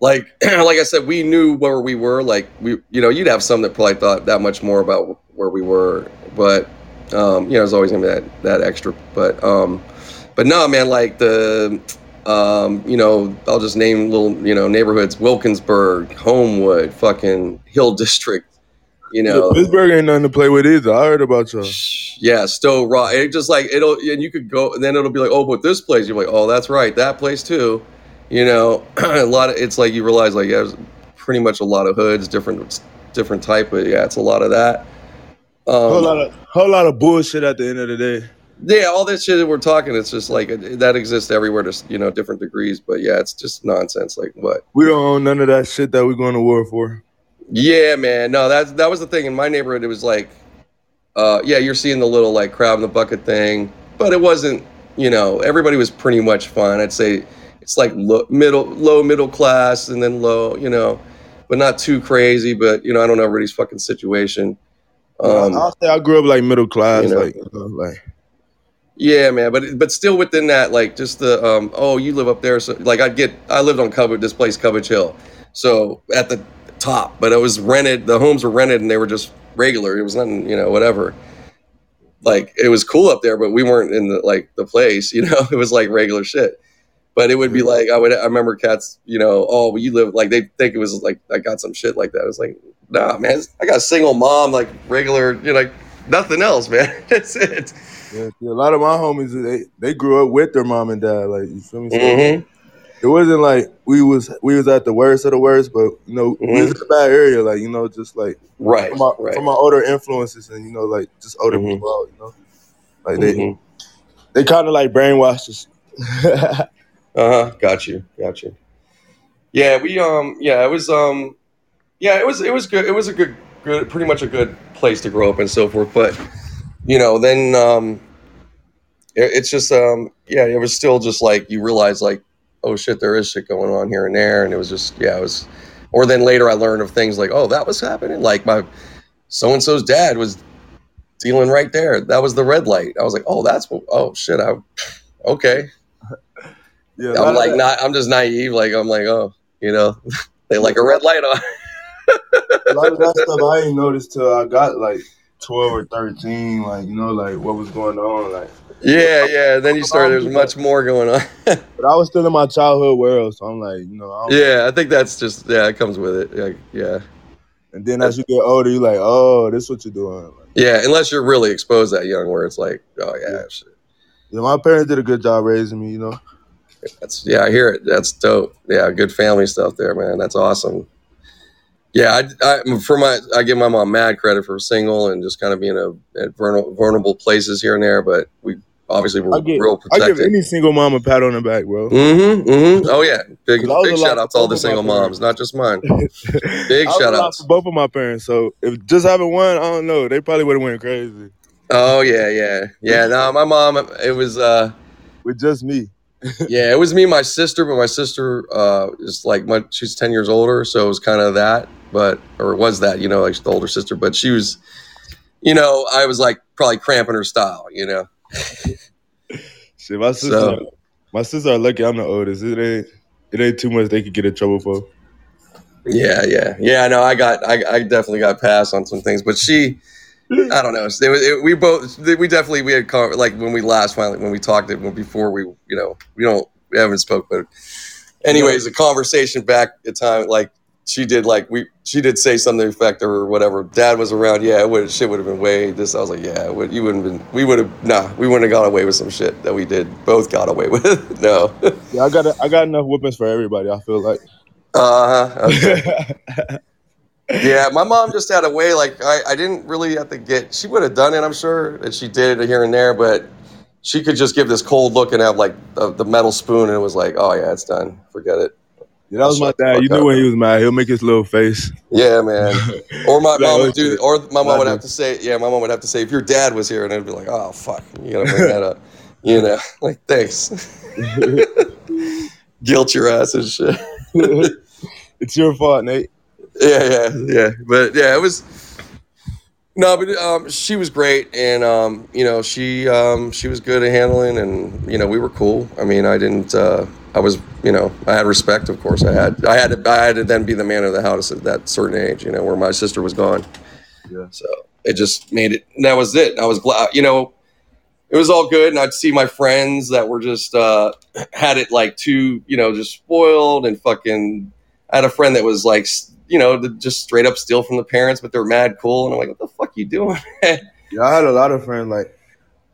like, like I said, we knew where we were. Like we, you know, you'd have some that probably thought that much more about where we were, but um, you know, there's always gonna be that that extra. But um, but no, man, like the, um, you know, I'll just name little, you know, neighborhoods: Wilkinsburg, Homewood, fucking Hill District. You know, Pittsburgh ain't nothing to play with either. I heard about y'all. yeah, Stowe Rock. It just like it'll, and you could go, and then it'll be like, oh, but this place, you're like, oh, that's right, that place too. You know, a lot of it's like you realize like yeah, there's pretty much a lot of hoods, different, different type, but yeah, it's a lot of that. whole Um, lot of whole lot of bullshit at the end of the day. yeah, all this shit that we're talking, it's just like that exists everywhere to you know different degrees, but yeah, it's just nonsense. Like what? We don't own none of that shit that we're going to war for. Yeah, man. No, that that was the thing in my neighborhood. It was like, uh, yeah, you're seeing the little like crab in the bucket thing, but it wasn't. You know, everybody was pretty much fine. I'd say it's like low, middle, low middle class, and then low. You know, but not too crazy. But you know, I don't know everybody's fucking situation. Um, I'll say I grew up like middle class, you know. like you know, like Yeah, man, but but still within that, like just the um, oh, you live up there, so like I'd get I lived on Cubbage, this place Cubbage Hill, so at the top, but it was rented. The homes were rented, and they were just regular. It was nothing, you know, whatever. Like it was cool up there, but we weren't in the like the place, you know. It was like regular shit. But it would be like I would I remember cats, you know, oh, you live like they think it was like I got some shit like that. It was like, nah, man, I got a single mom, like regular, you know, like nothing else, man. That's it. yeah, a lot of my homies they they grew up with their mom and dad. Like you feel me? So hmm it wasn't like we was we was at the worst of the worst, but you know we was in a bad area. Like you know, just like Right, from my right. from my older influences and you know like just older Mhm. people out. You know, like they Mhm. they kind of like brainwashed us. Uh huh. Got you. Got you. Yeah, we um yeah, it was um yeah, it was it was good. It was a good good pretty much a good place to grow up and so forth, but you know, then um it, it's just um yeah, it was still just like you realize like oh shit, there is shit going on here and there and it was just yeah, it was or then later I learned of things like oh, that was happening like my so and so's dad was dealing right there. That was the red light. I was like, "Oh, that's what oh shit, I okay." Yeah, I'm like not. I'm just naive. Like I'm like, oh, you know, they like a red light on. a lot of that stuff I ain't noticed till I got like twelve or thirteen. Like you know, like what was going on. Like, Yeah, yeah. Then you start. There's much more going on. but I was still in my childhood world, so I'm like, you know, I don't, yeah, I think that's just yeah. It comes with it. Yeah, yeah, And then as you get older, you're like, oh, this is what you're doing. Like, yeah. Unless you're really exposed that young, where it's like, oh yeah, shit. yeah, my parents did a good job raising me. You know, That's yeah. I hear it. That's dope. Yeah, good family stuff there, man. That's awesome. Yeah, I, I for my I give my mom mad credit for single and just kind of being a, at vulnerable, vulnerable places here and there, but we obviously were I real I give any single mom a pat on the back, bro. Mm-hmm. Mm-hmm. Oh yeah. Big 'Cause I was big shout out to all the single moms, not just mine. Big shout lot outs. both of my parents. So if just having one, I don't know, they probably would have went crazy Oh yeah, yeah, yeah. No, my mom. It was uh, with just me. yeah, it was me, and my sister, but my sister uh is like my she's ten years older, so it was kind of that. But or was that you know like the older sister, but she was, you know, I was like probably cramping her style, you know. Shit, my sister, So- my sister are lucky. I'm the oldest. It ain't, it ain't too much they could get in trouble for. Yeah, yeah, yeah. No, I got, I, I definitely got passed on some things, but she, I don't know. It, it, we both, we definitely, we had con- like when we last finally when we talked it before we, you know, we don't, we haven't spoke, but anyways, the conversation back at time, like she did, like we, she did say something to the effect or whatever. Dad was around, yeah, it would, shit would have been way this. I was like, yeah, would, you wouldn't have been, we would have, nah, we wouldn't have got away with some shit that we did, both got away with. no. Yeah, I got a, I got enough whippings for everybody. I feel like. Uh huh. Okay. Yeah, my mom just had a way like I, I didn't really have to get she would have done it, I'm sure, and she did it here and there, but she could just give this cold look and have like the, the metal spoon and it was like, oh yeah, it's done. Forget it. Yeah, that was my dad. You knew when he was mad. He'll make his little face. Yeah, man. Or my mom oh, would do or my mom would have to say, yeah, my mom would have to say, if your dad was here and I'd be like, Oh fuck, you gotta bring that up. You know, like thanks. Guilt your ass and shit. it's your fault, Nate. yeah, yeah, yeah. But yeah, it was no, but um, she was great, and um, you know, she um, she was good at handling, and you know, we were cool. I mean, I didn't. Uh, I was, you know, I had respect. Of course, I had. I had to. I had to then be the man of the house at that certain age. You know, where my sister was gone. Yeah. So it just made it. That was it. I was glad. You know. It was all good, and I'd see my friends that were just uh, had it like too, you know, just spoiled and fucking I had a friend that was like, you know, just straight up steal from the parents, but they're mad cool. And I'm like, what the fuck you doing? Yeah, I had a lot of friends like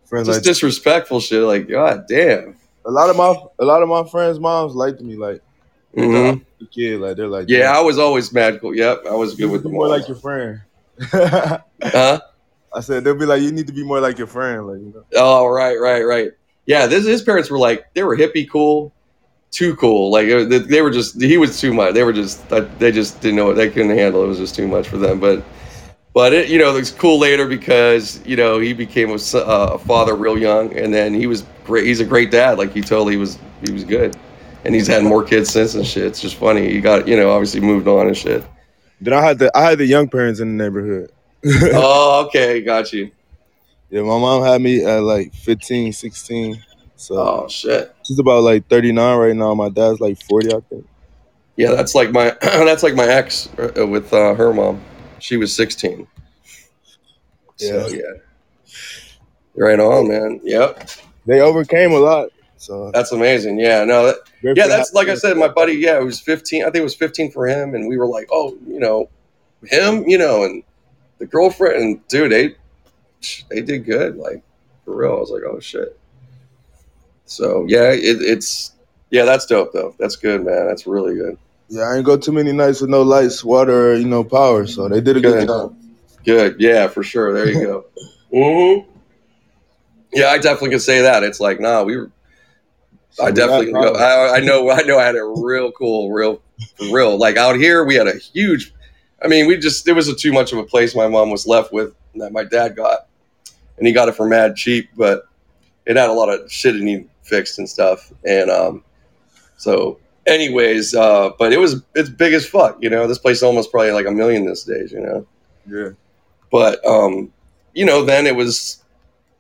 friends just like disrespectful shit. Like, god damn. A lot of my a lot of my friends' moms liked me like Mhm. the kid. Like they're like, Yeah, I was always magical. Yep, I was good with the more like your friend. huh? I said they'll be like, you need to be more like your friend. Like you know. Oh, right, right, right. Yeah, this, his parents were like, they were hippie cool, too cool. Like it- they, were just, he was too much. They were just, they just didn't know it. They couldn't handle it. It was just too much for them. But, but it, you know, it was cool later because you know he became a, uh, a father real young, and then he was great. He's a great dad. Like he totally was, he was good, and he's had more kids since and shit. It's just funny. He got, you know, obviously moved on and shit. Then I had the I had the young parents in the neighborhood. oh, okay, got you. Yeah, my mom had me at like 15, 16. So Oh shit. she's about like 39 right now. My dad's like 40, I think. Yeah, that's like my that's like my ex uh, with uh, her mom. She was 16. So Yeah. yeah. Right on, man. Yep. They overcame a lot. So That's amazing. Yeah, no, that, yeah, that's like I said, my buddy, yeah, it was 15. I think it was 15 for him and we were like, "Oh, you know, him, you know, and the girlfriend and dude, they they did good like for real. I was like, "Oh shit." So, yeah, it, it's yeah, that's dope though. That's good, man. That's really good. Yeah, I ain't go too many nights with no lights, water, you know, power. So they did a good Good. job. Good. Yeah, for sure. There you go. hmm Yeah, I definitely could say that. It's like, nah, we were. I definitely got go. I, I know. I know. I had a real cool, real, real. Like out here, we had a huge. I mean, we just it was a too much of a place. My mom was left with that my dad got, and he got it for mad cheap, but it had a lot of shit in it needed fixed and stuff. And um, so, anyways, uh, but it was it's big as fuck. You know, this place is almost probably like a million these days. You know Yeah. but um, you know, then it was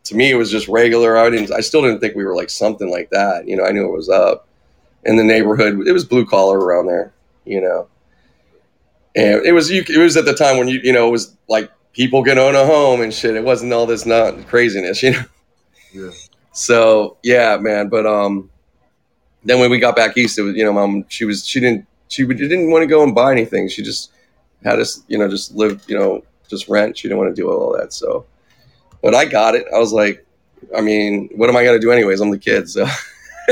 to me it was just regular. I didn't, I still didn't think we were like something like that. You know, I knew it was up in the neighborhood. It was blue collar around there. You know, and it was you. It was at the time when you you know it was like people can own a home and shit. It wasn't all this not craziness. You know. Yeah. So yeah, man. But um, then when we got back east, it was you know, mom. She was she didn't she didn't want to go and buy anything. She just had us you know just live you know just rent. She didn't want to do all that. So, but I got it. I was like, I mean, what am I gonna do anyways? I'm the kid. So.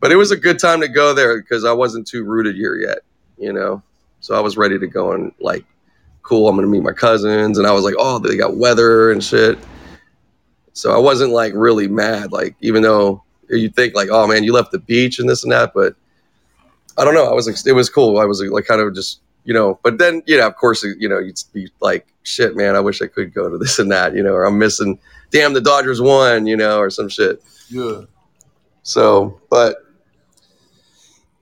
but it was a good time to go there because I wasn't too rooted here yet, you know. So I was ready to go and like, cool. I'm gonna meet my cousins, and I was like, oh, they got weather and shit. So I wasn't like really mad, like even though you think like, oh man, you left the beach and this and that, but I don't know. I was it was cool. I was like, kind of just, you know. But then, you know, of course, you know, you'd be like, shit, man, I wish I could go to this and that, you know, or I'm missing. Damn, the Dodgers won, you know, or some shit. Yeah. So, but,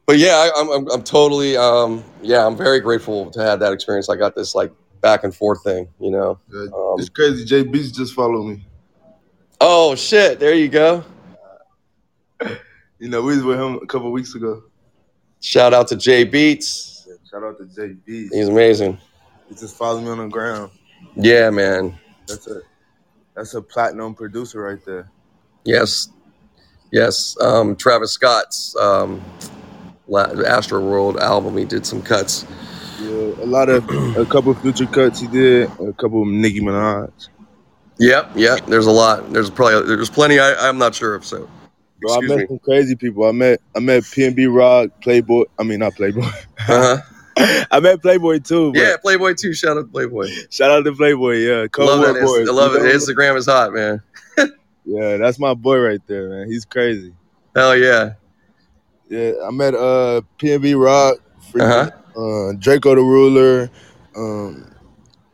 but yeah, I, I'm, I'm I'm totally um yeah, I'm very grateful to have that experience. I got this like back and forth thing, you know. Yeah, Um, it's crazy. Jay Beats just followed me. oh shit, there you go. You know, we was with him a couple weeks ago. Shout out to Jay Beats. Shout out to Beats. He's amazing. He just followed me on the ground. Yeah, man. That's a that's a platinum producer right there. Yes, yes. Um, Travis Scott's um, Astroworld album. He did some cuts. Yeah, a lot of a couple future cuts he did, a couple of Nicki Minaj. Yep, yep. There's a lot. There's probably there's plenty. I, I'm not sure of. So, Bro, I met me. some crazy people. I met I met PNB Rock, Playboy. I mean not Playboy. Uh huh. I met Playboy too. Yeah, Playboy too. Shout out to Playboy. Shout out to Playboy. Yeah, Cold love War that. Boys. I love it. Instagram is hot, man. Yeah, that's my boy right there, man. He's crazy. Hell yeah. Yeah, I met uh PNB Rock, freaking, Uh-huh. uh Drakeo the Ruler. Um,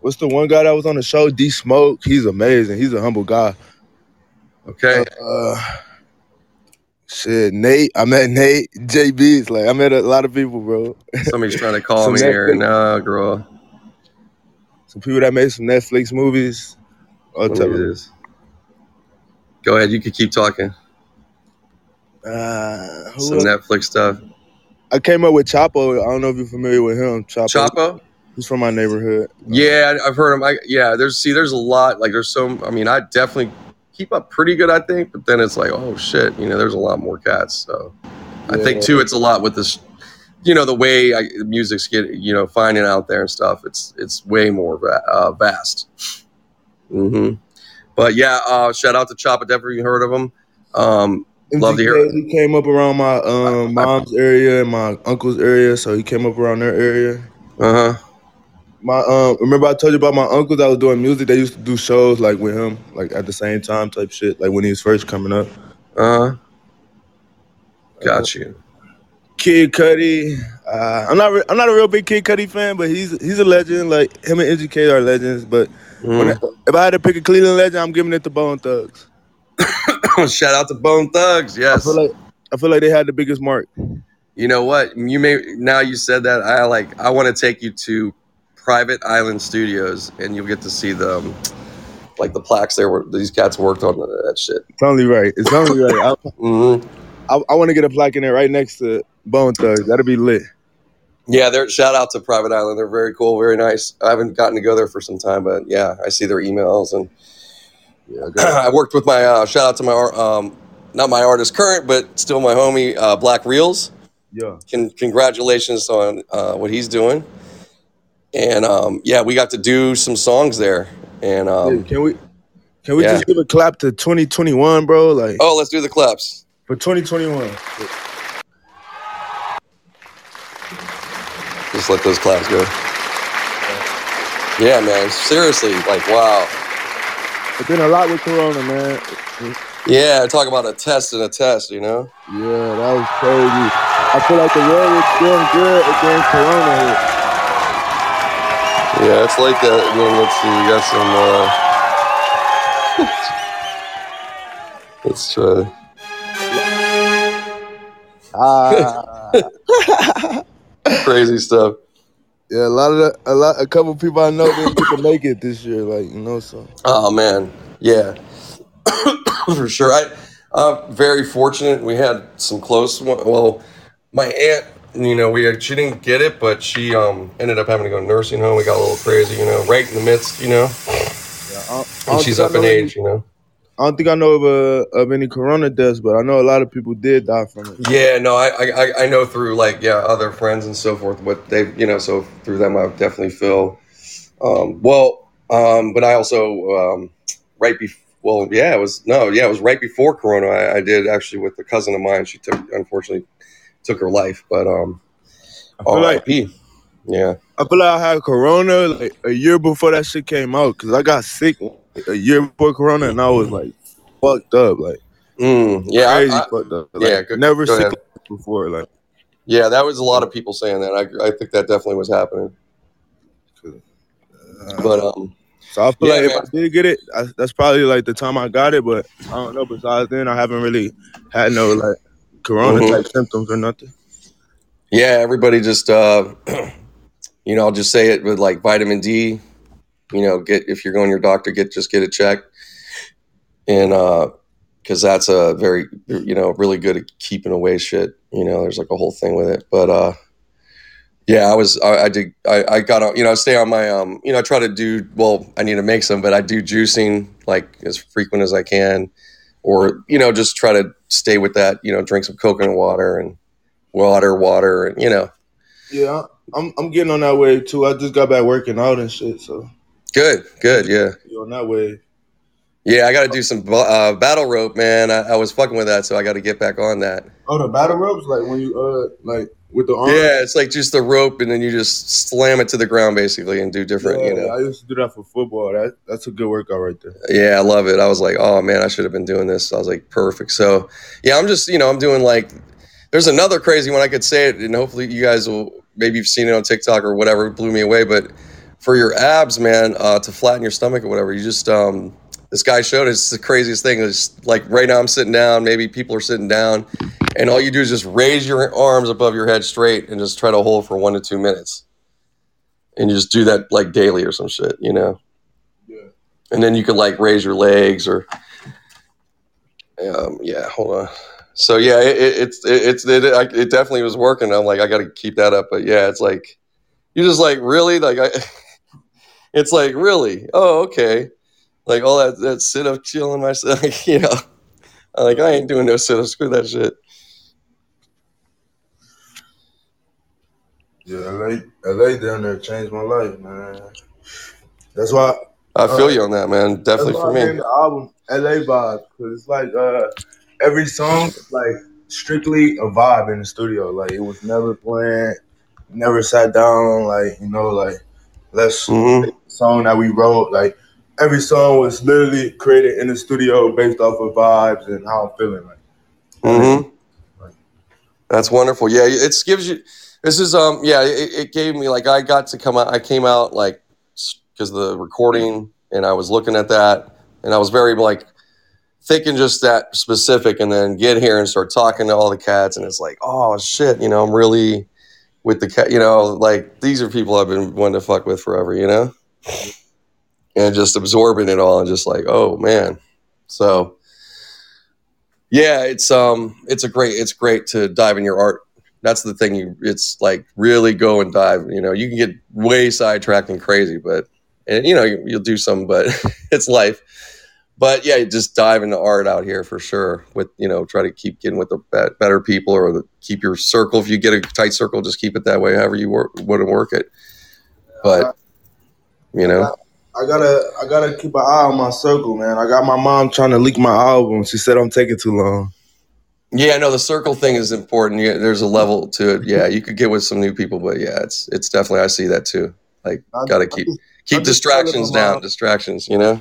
what's the one guy that was on the show? D Smoke. He's amazing. He's a humble guy. Okay. Uh, shit, Nate. I met Nate, JB's. Like I met a lot of people, bro. Somebody's trying to call Some me here. Netflix. No, girl. Some people that made some Netflix movies. I'll tell you. this. Go ahead. You can keep talking. Uh, who Some? Netflix stuff. I came up with Chapo. I don't know if you're familiar with him. Chapo. Chapo. He's from my neighborhood. Yeah, I've heard him. I, yeah, there's see, there's a lot. Like, there's so. I mean, I definitely keep up pretty good. I think, but then it's like, oh shit, you know, there's a lot more cats. So, I think too, it's a lot with this. You know, the way I, music's get, you know, finding out there and stuff. It's it's way more va- uh, vast. Mm-hmm. But yeah, uh, shout out to Chop. I definitely heard of him. Um, Love to hear He came up around my um, mom's area and my uncle's area, so he came up around their area. uh huh. My um, remember I told you about my uncle that was doing music. They used to do shows like with him, like at the same time type shit, like when he was first coming up. Uh huh. Got you. Kid Cudi, uh, I'm not re- I'm not a real big Kid Cudi fan, but he's he's a legend. Like him and Educate are legends. But Mm. I- if I had to pick a Cleveland legend, I'm giving it to Bone Thugs. shout out to Bone Thugs. Yes. I feel like I feel like they had the biggest mark. You know what? You may now you said that I like I want to take you to Private Island Studios and you'll get to see the um, like the plaques there where these cats worked on that shit. It's only right. It's only right. I, hmm I, I want to get a plaque in there right next to Bone Thugs. That'll be lit. Yeah, they're shout out to Private Island. They're very cool, very nice. I haven't gotten to go there for some time, but yeah, I see their emails and Yeah, I worked with my uh, shout out to my um, not my artist current, but still my homie uh, Black Reels. yeah. Con- congratulations on uh, what he's doing. And um, yeah, we got to do some songs there. And um, Hey, can we can we yeah. just give a clap to 2021, bro? Like oh, let's do the claps. for 2021. Just let those claps go. Yeah, man. Seriously, like wow. It's been a lot with Corona, man. Yeah, talk about a test and a test. You know. Yeah, that was crazy. I feel like the world was doing good against Corona. Here. Yeah, it's like that. Then let's see. We got some. Uh... let's try. Ah, Crazy stuff. yeah, a lot of the, a lot, a couple people I know didn't get to make it this year. Like you know, so Oh man, yeah, for sure. I, I'm very fortunate. We had some close. One, well, my aunt, you know, we had, she didn't get it, but she um ended up having to go to nursing home. We got a little crazy, you know, right in the midst, you know, yeah, I, don't- I and she's up in know any- age, you know. I don't think I know of uh, of any Corona deaths, but I know a lot of people did die from it. Yeah, no, I, I I- I know through like yeah other friends and so forth but they you know so through them I definitely feel um, well, um, but I also um, right before well yeah it was no yeah it was right before Corona I, I did actually with a cousin of mine she took unfortunately took her life but um I feel like yeah I feel like I had Corona like a year before that shit came out because I got sick a year before Corona and I was like fucked up, like mm, yeah I- crazy I- fucked up. Like, yeah, go- never go sick before. Like yeah that was a lot of people saying that I I think that definitely was happening uh, but um so I feel Yeah, like if man. I did get it, I, that's probably like the time I got it. But I don't know. Besides then, I haven't really had no like Corona Mhm. type symptoms or nothing. Yeah, everybody just uh, you know, I'll just say it with like vitamin D. You know, get if you're going to your doctor, get just get it checked, and uh, because that's a very you know really good at keeping away shit. You know, there's like a whole thing with it, but uh, yeah, I was I, I did I, I got on you know I stay on my um you know I try to do well I need to make some, but I do juicing like as frequent as I can, or you know just try to stay with that you know drink some coconut water and water water and you know Yeah, I'm I'm getting on that wave too. I just got back working out and shit, so good good yeah you on that wave. Yeah, I got to do some uh, battle rope, man. I, I was fucking with that, so I got to get back on that. Oh, the battle ropes, like when you uh like with the arm. Yeah, it's like just the rope, and then you just slam it to the ground, basically, and do different. Yeah, you know. I used to do that for football. That that's a good workout right there. Yeah, I love it. I was like, oh man, I should have been doing this. I was like, perfect. So yeah, I'm just you know I'm doing like. There's another crazy one I could say it, and hopefully you guys will maybe you've seen it on TikTok or whatever. It blew me away, but for your abs, man, uh, to flatten your stomach or whatever, you just um, this guy showed us the craziest thing. Is like right now I'm sitting down, maybe people are sitting down, and all you do is just raise your arms above your head straight and just try to hold for one to two minutes, and you just do that like daily or some shit, you know. Yeah. And then you could like raise your legs or, um, yeah, hold on. So yeah, it, it, it's it, it's it, it definitely was working. I'm like I got to keep that up, but yeah, it's like you're just like really like I. It's like really, oh okay, like all that that sit up chilling myself, you know. I'm like I ain't doing no sit up, screw that shit. Yeah, LA, LA down there changed my life, man. That's why. I feel Uh, you on that, man. Definitely for I me. the album LA Vibe because it's like uh, every song like strictly a vibe in the studio. Like it was never planned, never sat down. Like you know, like let's hmm song that we wrote. Like every song was literally created in the studio based off of vibes and how I'm feeling. Like hmm That's wonderful. Yeah, it gives you. This is um yeah. It, it gave me like I got to come out. I came out like because the recording and I was looking at that and I was very like thinking just that specific and then get here and start talking to all the cats and it's like oh shit you know I'm really with the cat you know like these are people I've been wanting to fuck with forever you know and just absorbing it all and just like oh man. So yeah it's um it's a great it's great to dive in your art. That's the thing you it's like really go and dive you know you can get way sidetracked and crazy but and you know you, you'll do some but it's life. But yeah just dive into art out here for sure with you know try to keep getting with the better people or the, keep your circle. If you get a tight circle just keep it that way however you work would work it. But you know I gotta, I gotta keep an eye on my circle, man. I got my mom trying to leak my album. She said I'm taking too long. Yeah, no, the circle thing is important. Yeah, there's a level to it. Yeah, you could get with some new people, but yeah, it's it's definitely I see that too. Like, I- gotta keep just- keep I just told her distractions down. Distractions, you know.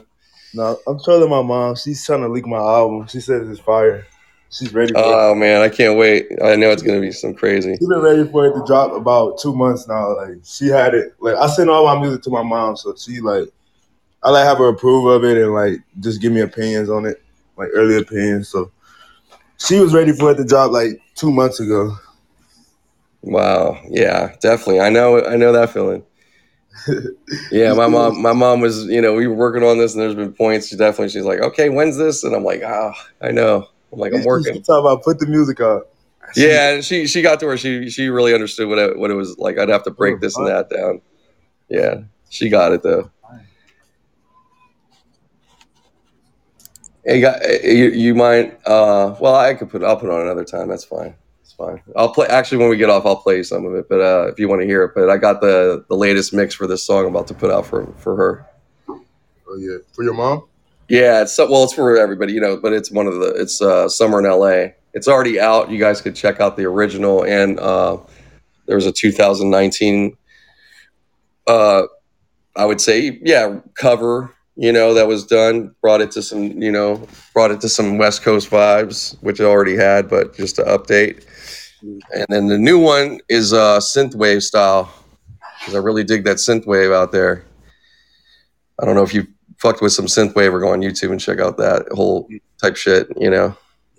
No, I'm telling my mom. She's trying to leak my album. She says it's fire. She's ready for it. Oh man, I can't wait. I know it's gonna be some crazy. She's been ready for it to drop about two months now. Like she had it. Like I sent all my music to my mom, so she like I like have her approve of it and like just give me opinions on it, like early opinions. So she was ready for it to drop like two months ago. Wow. Yeah, definitely. I know. I know that feeling. Yeah, my mom. My mom was. You know, we were working on this, and there's been points. She definitely. She's like, okay, when's this? And I'm like, ah, I know. I'm like, I'm working. talk about put the music up. Yeah, and she she got to where she she really understood what it, what it was like. I'd have to break Oh, this and that down. Yeah, she got it though. Hey, got, you, you mind? Uh, well, I could put. I'll put it on another time. That's fine. It's fine. I'll play. Actually, when we get off, I'll play some of it. But uh, if you want to hear it, but I got the the latest mix for this song I'm about to put out for for her. Oh yeah, for your mom. Yeah, it's so- well, it's for everybody, you know, but it's one of the it's uh, summer in LA. It's already out. You guys could check out the original, and uh, there was a 2019, uh, I would say, yeah, cover. You know, that was done. Brought it to some, you know, brought it to some West Coast vibes, which it already had, but just to update. And then the new one is uh, synthwave style, because I really dig that synthwave out there. I don't know if you fucked with some synthwave or go on YouTube and check out that whole type shit, you know.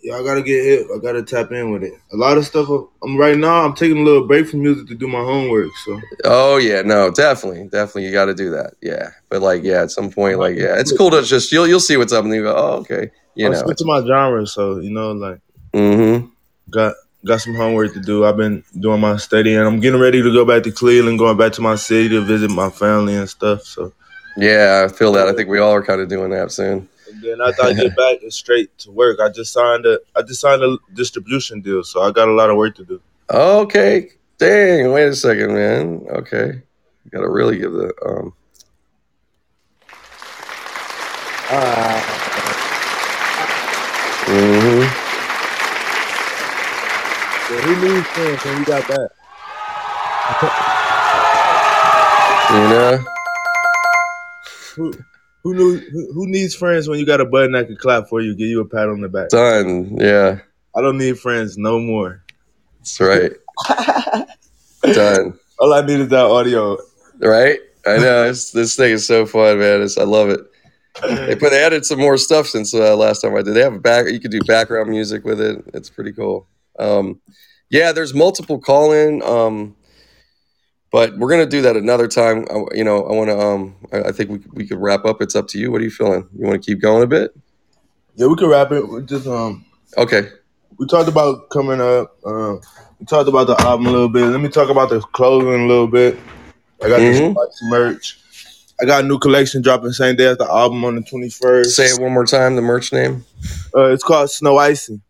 Yeah, I gotta get hip. I gotta tap in with it. A lot of stuff. I'm right now. I'm taking a little break from music to do my homework. So Oh yeah, no, definitely, definitely, you got to do that. Yeah, but like, yeah, at some point, like, yeah, it's cool to just you'll you'll see what's up and you go, oh, okay, you I'm know. switching my genre. So you know, like Mm-hmm. got got some homework to do. I've been doing my study, and I'm getting ready to go back to Cleveland, going back to my city to visit my family and stuff. So Yeah, I feel that. I think we all are kind of doing that soon. And then after I get back, it's straight to work. I just signed a I just signed a distribution deal, so I got a lot of work to do. Okay, dang. Wait a second, man. Okay, got to really give the um. uh mhm Yeah, who needs friends when you got that? You know. Who knew who, needs friends when you got a button that can clap for you, give you a pat on the back? Done. Yeah, I don't need friends no more. that's right. Done. All I need is that audio. Right? I know. It's, this thing is so fun, man. It's, I love it. They put they added some more stuff since uh, last time I did. They have a back. You could do background music with it. It's pretty cool. Um, yeah, there's multiple call in. Um, but we're gonna do that another time. I, you know, I want to. Um, I, I think we we could wrap up. It's up to you. What are you feeling? You want to keep going a bit? Yeah, we can wrap it. We just um Okay. we talked about coming up. Uh, we talked about the album a little bit. Let me talk about the clothing a little bit. I got Mhm. this merch. I got a new collection dropping same day as the album on the twenty first. Say it one more time. The merch name. Uh, it's called Snow Icy.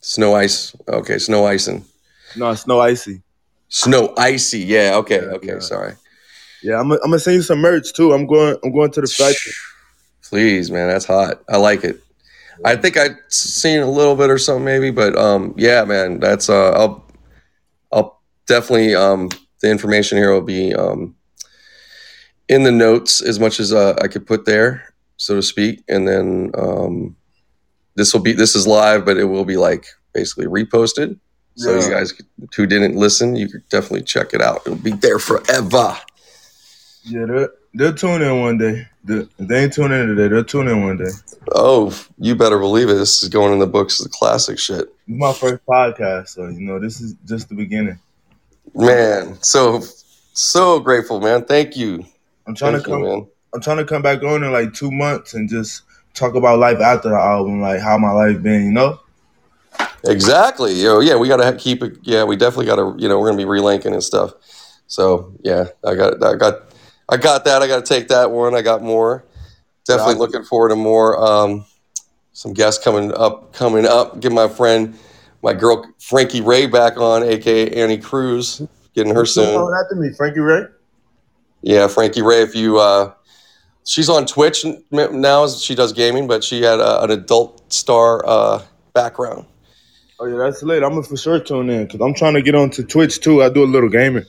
Snow Ice. Okay, Snow Icing. No, Snow Icy. Snow Icy. Yeah. Okay. Yeah, Okay. yeah. Sorry. Yeah, I'm. Gonna- I'm gonna send you some merch too. I'm going. I'm going to the factory. Please, man, that's hot. I like it. I think I've seen a little bit or something, maybe, but um, yeah, man, that's uh, I'll, I'll definitely um, the information here will be um, in the notes as much as uh, I could put there, so to speak, and then um, this will be this is live, but it will be like basically reposted. So Yeah. you guys who didn't listen, you could definitely check it out. It'll be there forever. Yeah, they'll, they'll tune in one day. They, if they ain't tune in today, they'll tune in one day. Oh, you better believe it. This is going in the books the classic shit. is my first podcast, so you know this is just the beginning. Man, so so grateful, man. Thank you. I'm trying Thank to you, come. man. I'm trying to come back on in like two months and just talk about life after the album, like how my life been. You know? Exactly. Yo, yeah, we gotta keep it. Yeah, we definitely gotta. You know, we're gonna be relinking and stuff. So yeah, I got, I got, I got that. I got to take that one. I got more. Definitely Yeah. looking forward to more. Um, some guests coming up, coming up. Get my friend, my girl Frankie Ray back on, aka Annie Cruz. Getting her soon. coming after me, Frankie Ray. Yeah, Frankie Ray. If you, uh, she's on Twitch now. She does gaming, but she had uh, an adult star uh, background. Oh yeah, that's lit. I'm gonna for sure tune in because I'm trying to get onto Twitch too. I do a little gaming.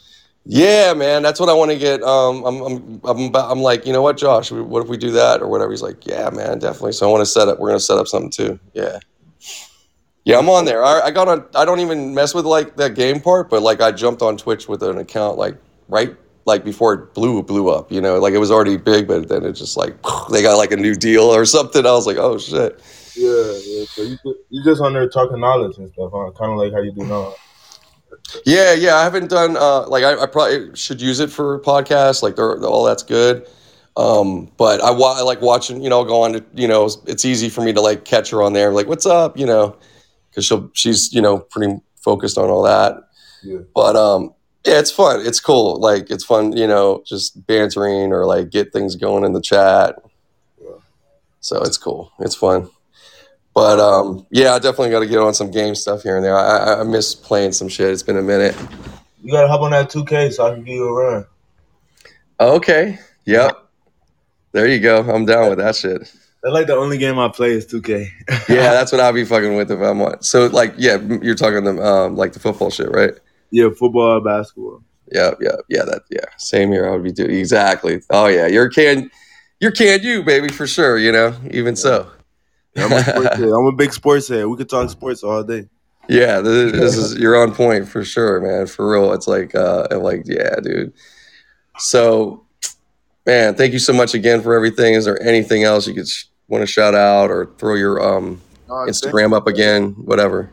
Yeah, man, that's what I want to get. Um, I'm, I'm, I'm, I'm like, you know what, Josh? What if we do that or whatever? He's like, yeah, man, definitely. So I want to set up. We're gonna set up something too. Yeah, yeah, I'm on there. I, I got on. I don't even mess with like that game part, but like I jumped on Twitch with an account like right like before it blew blew up. You know, like it was already big, but then it just like they got like a new deal or something. I was like, oh shit. Yeah, yeah. So you you just on there talking knowledge and stuff, huh? Kind of like how you do now. Yeah, yeah. I haven't done uh, like I, I probably should use it for podcasts. Like they're, all that's good. Um, but I, wa- I like watching. You know, go on to you know. It's easy for me to like catch her on there. Like, what's up? You know, because she'll she's you know pretty focused on all that. Yeah. But um, yeah, it's fun. It's cool. Like it's fun. You know, just bantering or like get things going in the chat. Yeah. So it's cool. It's fun. But um, yeah, I definitely got to get on some game stuff here and there. I, I, miss playing some shit. It's been a minute. You gotta hop on that 2K so I can give you a run. Okay. Yep. There you go. I'm down with that shit. That's like the only game I play is 2K. Yeah, that's what I'll be fucking with if I'm on. So like, yeah, you're talking the um like the football shit, right? yeah, football, basketball. Yeah, yeah, yeah. That yeah. Same here. I would be doing exactly. Oh yeah, you're can, you're can you baby for sure. You know, even so. I'm a. I'm a big sports head. We could talk sports all day. Yeah, this, this is you're on point for sure, man. For real, it's like, uh, I'm like, yeah, dude. So, man, thank you so much again for everything. Is there anything else you could sh- want to shout out or throw your um Instagram up again, whatever.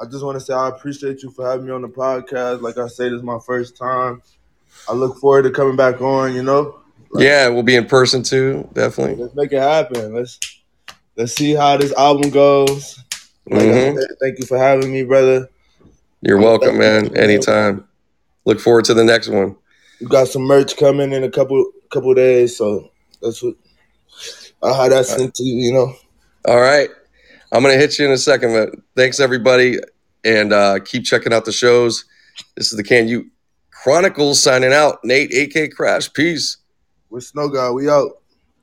I just want to say I appreciate you for having me on the podcast. Like I said, this is my first time. I look forward to coming back on. You know, Like- Yeah, we'll be in person too, definitely. let's make it happen. Let's let's see how this album goes. Like I Mhm. said, thank you for having me, brother. You're welcome, man. Anytime. Look forward to the next one. We got some merch coming in a couple couple days, so that's what I had that sent to you. You know, All right. I'm going to hit you in a second, but thanks everybody. And uh, keep checking out the shows. This is the Kanu Chronicles signing out. Nate, AK Crash. Peace. with Snow God, we out.